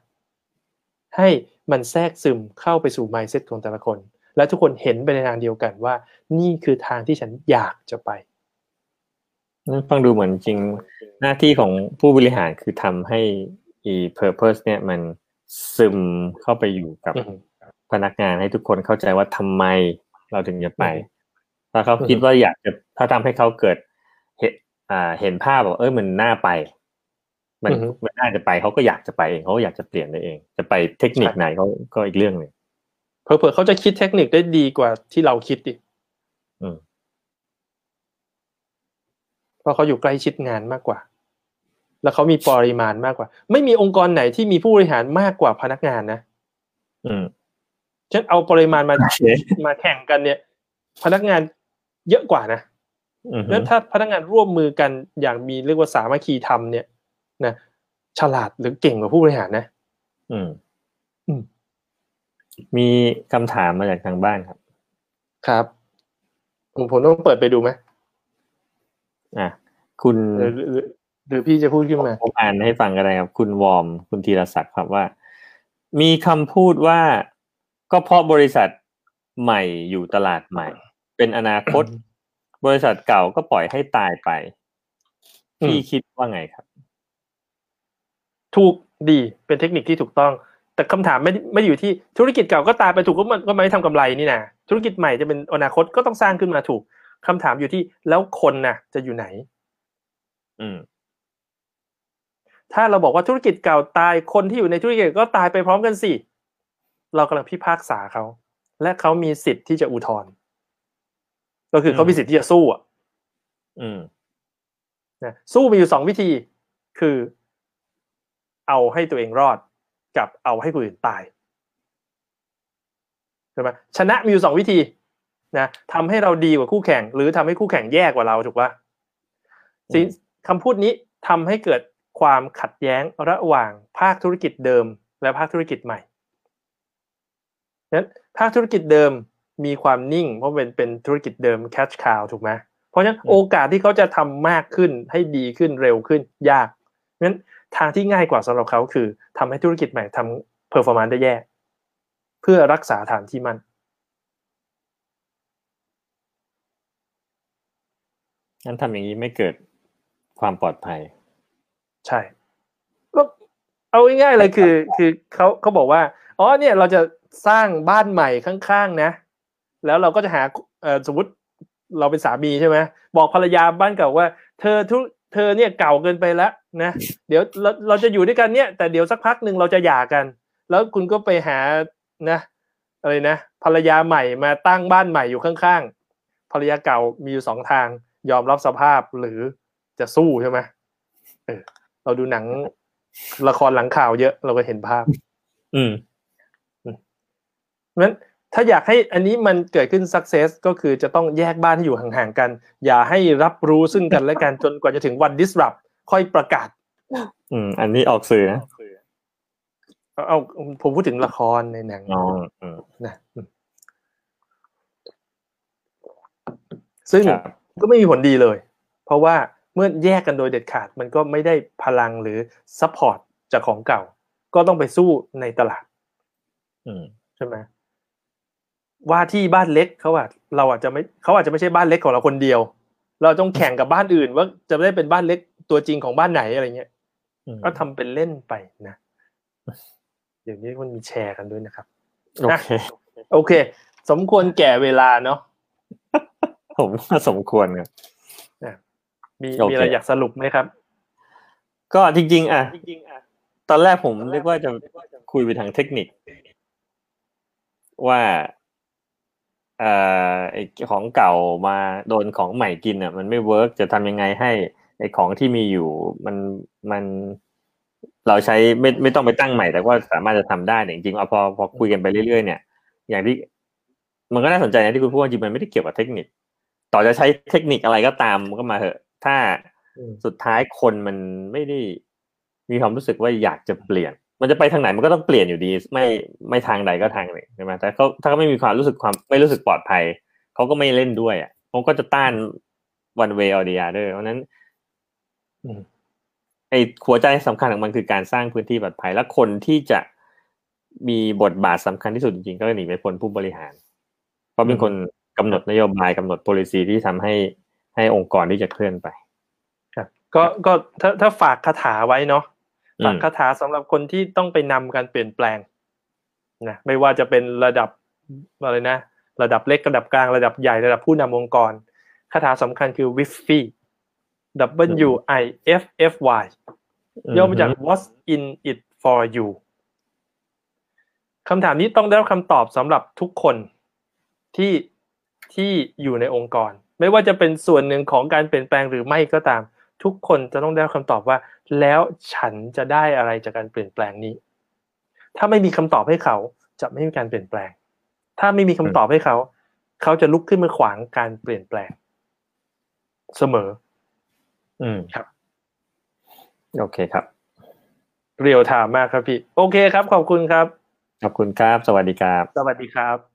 ให้มันแทรกซึมเข้าไปสู่ mindset ของแต่ละคน และทุกคนเห็นไปในทางเดียวกันว่า นี่คือทางที่ฉันอยากจะไปนั่นฟังดูเหมือนจริงหน้าที่ของผู้บริหารคือทำให้อี purpose เนี่ยมัน ซึมเข้าไปอยู่กับอือฮึพนักงานให้ทุกคนเข้าใจว่าทำไมเราถึงจะไปอือฮึถ้าเขาอือฮึคิดว่าอยากจะถ้าทำให้เขาเกิดเห็นอ่าเห็นภาพว่าเอ้ยมันน่าไป มันอือฮึมันน่าจะไปเขาก็อยากจะไปเองเขาก็อยากจะเปลี่ยนได้เอง จะไปเทคนิคใช่ไหนเขาก็อีกเรื่องหนึ่งเผลอๆเขาจะคิดเทคนิคได้ดีกว่าที่เราคิดดิอืมเพราะเขาอยู่ใกล้ชิดงานมากกว่า แล้วเขามีปริมาณมากกว่า ไม่มีองค์กรไหนที่มีผู้บริหารมากกว่าพนักงานนะ อืมฉันเอาปริมาณมาโอเคมาแข่งกันเนี่ย พนักงานเยอะกว่านะอืมแล้วถ้าพนักงานร่วมมือกันอย่างมีเรียกว่าสามัคคีธรรมเนี่ยนะฉลาดหรือเก่งกว่าผู้บริหารนะ อืมอืมมีคำถามมาจากทางบ้านครับ ครับ ผมผมต้องเปิดไปดูไหมอะ คุณ หรือหรือหรือพี่จะพูดขึ้นมาผมอ่านให้ฟังก็ได้ครับ คุณวอร์มคุณธีรศักดิ์ครับว่า มีคำพูดว่าก็เพราะบริษัทใหม่อยู่ตลาดใหม่ เป็นอนาคต บริษัทเก่าก็ปล่อยให้ตายไปอืมพี่คิดว่าไงครับ ถูกดีเป็นเทคนิคที่ถูกต้อง แต่คำถามไม่ได้ไม่ได้อยู่ที่ธุรกิจเก่าก็ตายไปถูกก็มันก็ไม่ทำกำไรนี่นะธุรกิจใหม่จะเป็นอนาคตก็ต้องสร้างขึ้นมาถูกคำถามอยู่ที่แล้วคนน่ะ จะอยู่ไหน อืม ถ้าเราบอกว่าธุรกิจเก่าตายคนที่อยู่ในธุรกิจก็ตายไปพร้อมกันสิเรากำลังพิพากษาเขา และเขามีสิทธิ์ที่จะอุทธรณ์ก็คือเขามีสิทธิ์ที่จะสู้อะอืมนะสู้มีอยู่สองวิธีคือ เอาให้ตัวเองรอด กับเอาให้คนอื่นตายใช่ไหมชนะมีอยู่สองวิธีนะทำให้เราดีกว่าคู่แข่ง หรือทำให้คู่แข่งแย่กว่าเราถูกปะสิ่งคำพูดนี้ทำให้เกิด ความขัดแย้งระหว่างภาคธุรกิจเดิม และภาคธุรกิจใหม่นั้นภาคธุรกิจเดิมมีความนิ่ง เพราะเป็นเป็นธุรกิจเดิม cash cow ถูกไหมเพราะฉะนั้นโอกาสที่เขาจะทำมากขึ้นให้ดีขึ้นเร็วขึ้นยากงั้นทางที่ง่ายกว่าสำหรับเขาคือทำให้ธุรกิจใหม่ทำ performance ได้แย่ เพื่อรักษาฐานที่มั่นงั้นทำอย่างนี้ไม่เกิดความปลอดภัย ใช่ ก็เอาง่ายๆเลยคือคือเขาเขาบอกว่าอ๋อเนี่ยเราจะสร้างบ้านใหม่ข้างๆนะ แล้วเราก็จะหาเออสมมติเราเป็นสามีใช่ไหมบอกภรรยาบ้านเก่าว่า เธอทุเธอเนี่ยเก่าเกินไปแล้วนะเดี๋ยวเราเราจะอยู่ด้วยกันเนี่ย แต่เดี๋ยวสักพักหนึ่งเราจะหย่ากัน แล้วคุณก็ไปหานะอะไรนะภรรยาใหม่มาตั้งบ้านใหม่อยู่ข้างๆภรรยาเก่ามีอยู่สองทาง ยอมรับสภาพหรือจะสู้ใช่ไหมเออ เราดูหนังละครหลังข่าวเยอะเราก็เห็นภาพ อืมเพราะฉะนั้นถ้าอยากให้อันนี้มันเกิดขึ้น success ก็คือจะต้องแยกบ้านที่อยู่ห่างๆกัน อย่าให้รับรู้ซึ่งกันและกันจนกว่าจะถึงวัน disrupt ค่อยประกาศ อืม อันนี้ออกสื่อนะเอาเอาผมพูดถึงละครในหนังอ๋ออืมนะอืมซึ่งครับก็ไม่มีผลดีเลย เพราะว่า เมื่อแยกกันโดยเด็ดขาดมันก็ไม่ได้พลังหรือ support จากของเก่า ก็ต้องไปสู้ในตลาดอืมใช่ไหมว่าที่บ้านเล็กเขาอะเราอาจจะไม่เขาอาจจะไม่ใช่บ้านเล็กของเราคนเดียว เราต้องแข่งกับบ้านอื่น ว่าจะได้เป็นบ้านเล็กตัวจริงของบ้านไหนอะไรเงี้ยอืมก็ทำเป็นเล่นไปนะเดี๋ยวนี้มันมีแชร์กันด้วยนะครับโอเคโอเค สมควรแก่เวลาเนาะผมว่าสมควรครับ มีโอเคมีอะไรอยากสรุปไหมครับ ก็จริง ๆ อะตอนแรกผมนึกว่าจะคุยไปทางเทคนิค ว่าเอ่อไอของเก่ามาโดนของใหม่กินอะ มันไม่เวิร์กจะทำยังไงให้ไอของที่มีอยู่ มันมันเราใช้ไม่ไม่ต้องไปตั้งใหม่ แต่ว่าสามารถจะทำได้เนี่ยจริงๆเอาพอพอคุยกันไปเรื่อยๆ เนี่ย อย่างที่มันก็น่าสนใจนะที่คุณพูดว่าจริงมันไม่ได้เกี่ยวกับเทคนิค ต่อจะใช้เทคนิคอะไรก็ตามมันก็มาเถอะ ถ้าสุดท้ายคนมันไม่ได้มีความรู้สึกว่าอยากจะเปลี่ยน มันจะไปทางไหนมันก็ต้องเปลี่ยนอยู่ดี ไม่ไม่ทางใดก็ทางหนึ่งใช่ไหมแต่เขาถ้าเขาไม่มีความรู้สึกความไม่รู้สึกปลอดภัยเขาก็ไม่เล่นด้วยอะเขาก็จะต้าน one way or the other เพราะนั้นไอ้หัวใจสำคัญของมันคือการสร้างพื้นที่ปลอดภัยและคนที่จะมีบทบาทสำคัญที่สุดจริงๆก็หนีไปพ้นผู้บริหาร เพราะเป็นคนกำหนดนโยบายกำหนด policy ที่ทำให้ ให้องค์กรที่จะเคลื่อนไปครับก็ก็ถ้าถ้าฝากคาถาไว้เนาะฝากคาถาสำหรับคนที่ต้องไปนำการเปลี่ยนแปลงนะไม่ว่าจะเป็นระดับอะไรนะ ระดับเล็กระดับกลางระดับใหญ่ระดับผู้นำองค์กรคาถาสำคัญคือ WIFI W I F F Y ย่อมาจาก What's in it for you คำถามนี้ต้องได้รับคำตอบสำหรับทุกคนที่ที่อยู่ในองค์กร ไม่ว่าจะเป็นส่วนหนึ่งของการเปลี่ยนแปลงหรือไม่ก็ตาม ทุกคนจะต้องได้รับคำตอบว่า แล้วฉันจะได้อะไรจากการเปลี่ยนแปลงนี้ ถ้าไม่มีคำตอบให้เขาจะไม่มีการเปลี่ยนแปลง ถ้าไม่มีคำตอบให้เขา เขาจะลุกขึ้นมาขวางการเปลี่ยนแปลง เสมอ อืมครับ โอเคครับ เรียวถามมากครับพี่ โอเคครับ ขอบคุณครับ ขอบคุณครับ สวัสดีครับ สวัสดีครับ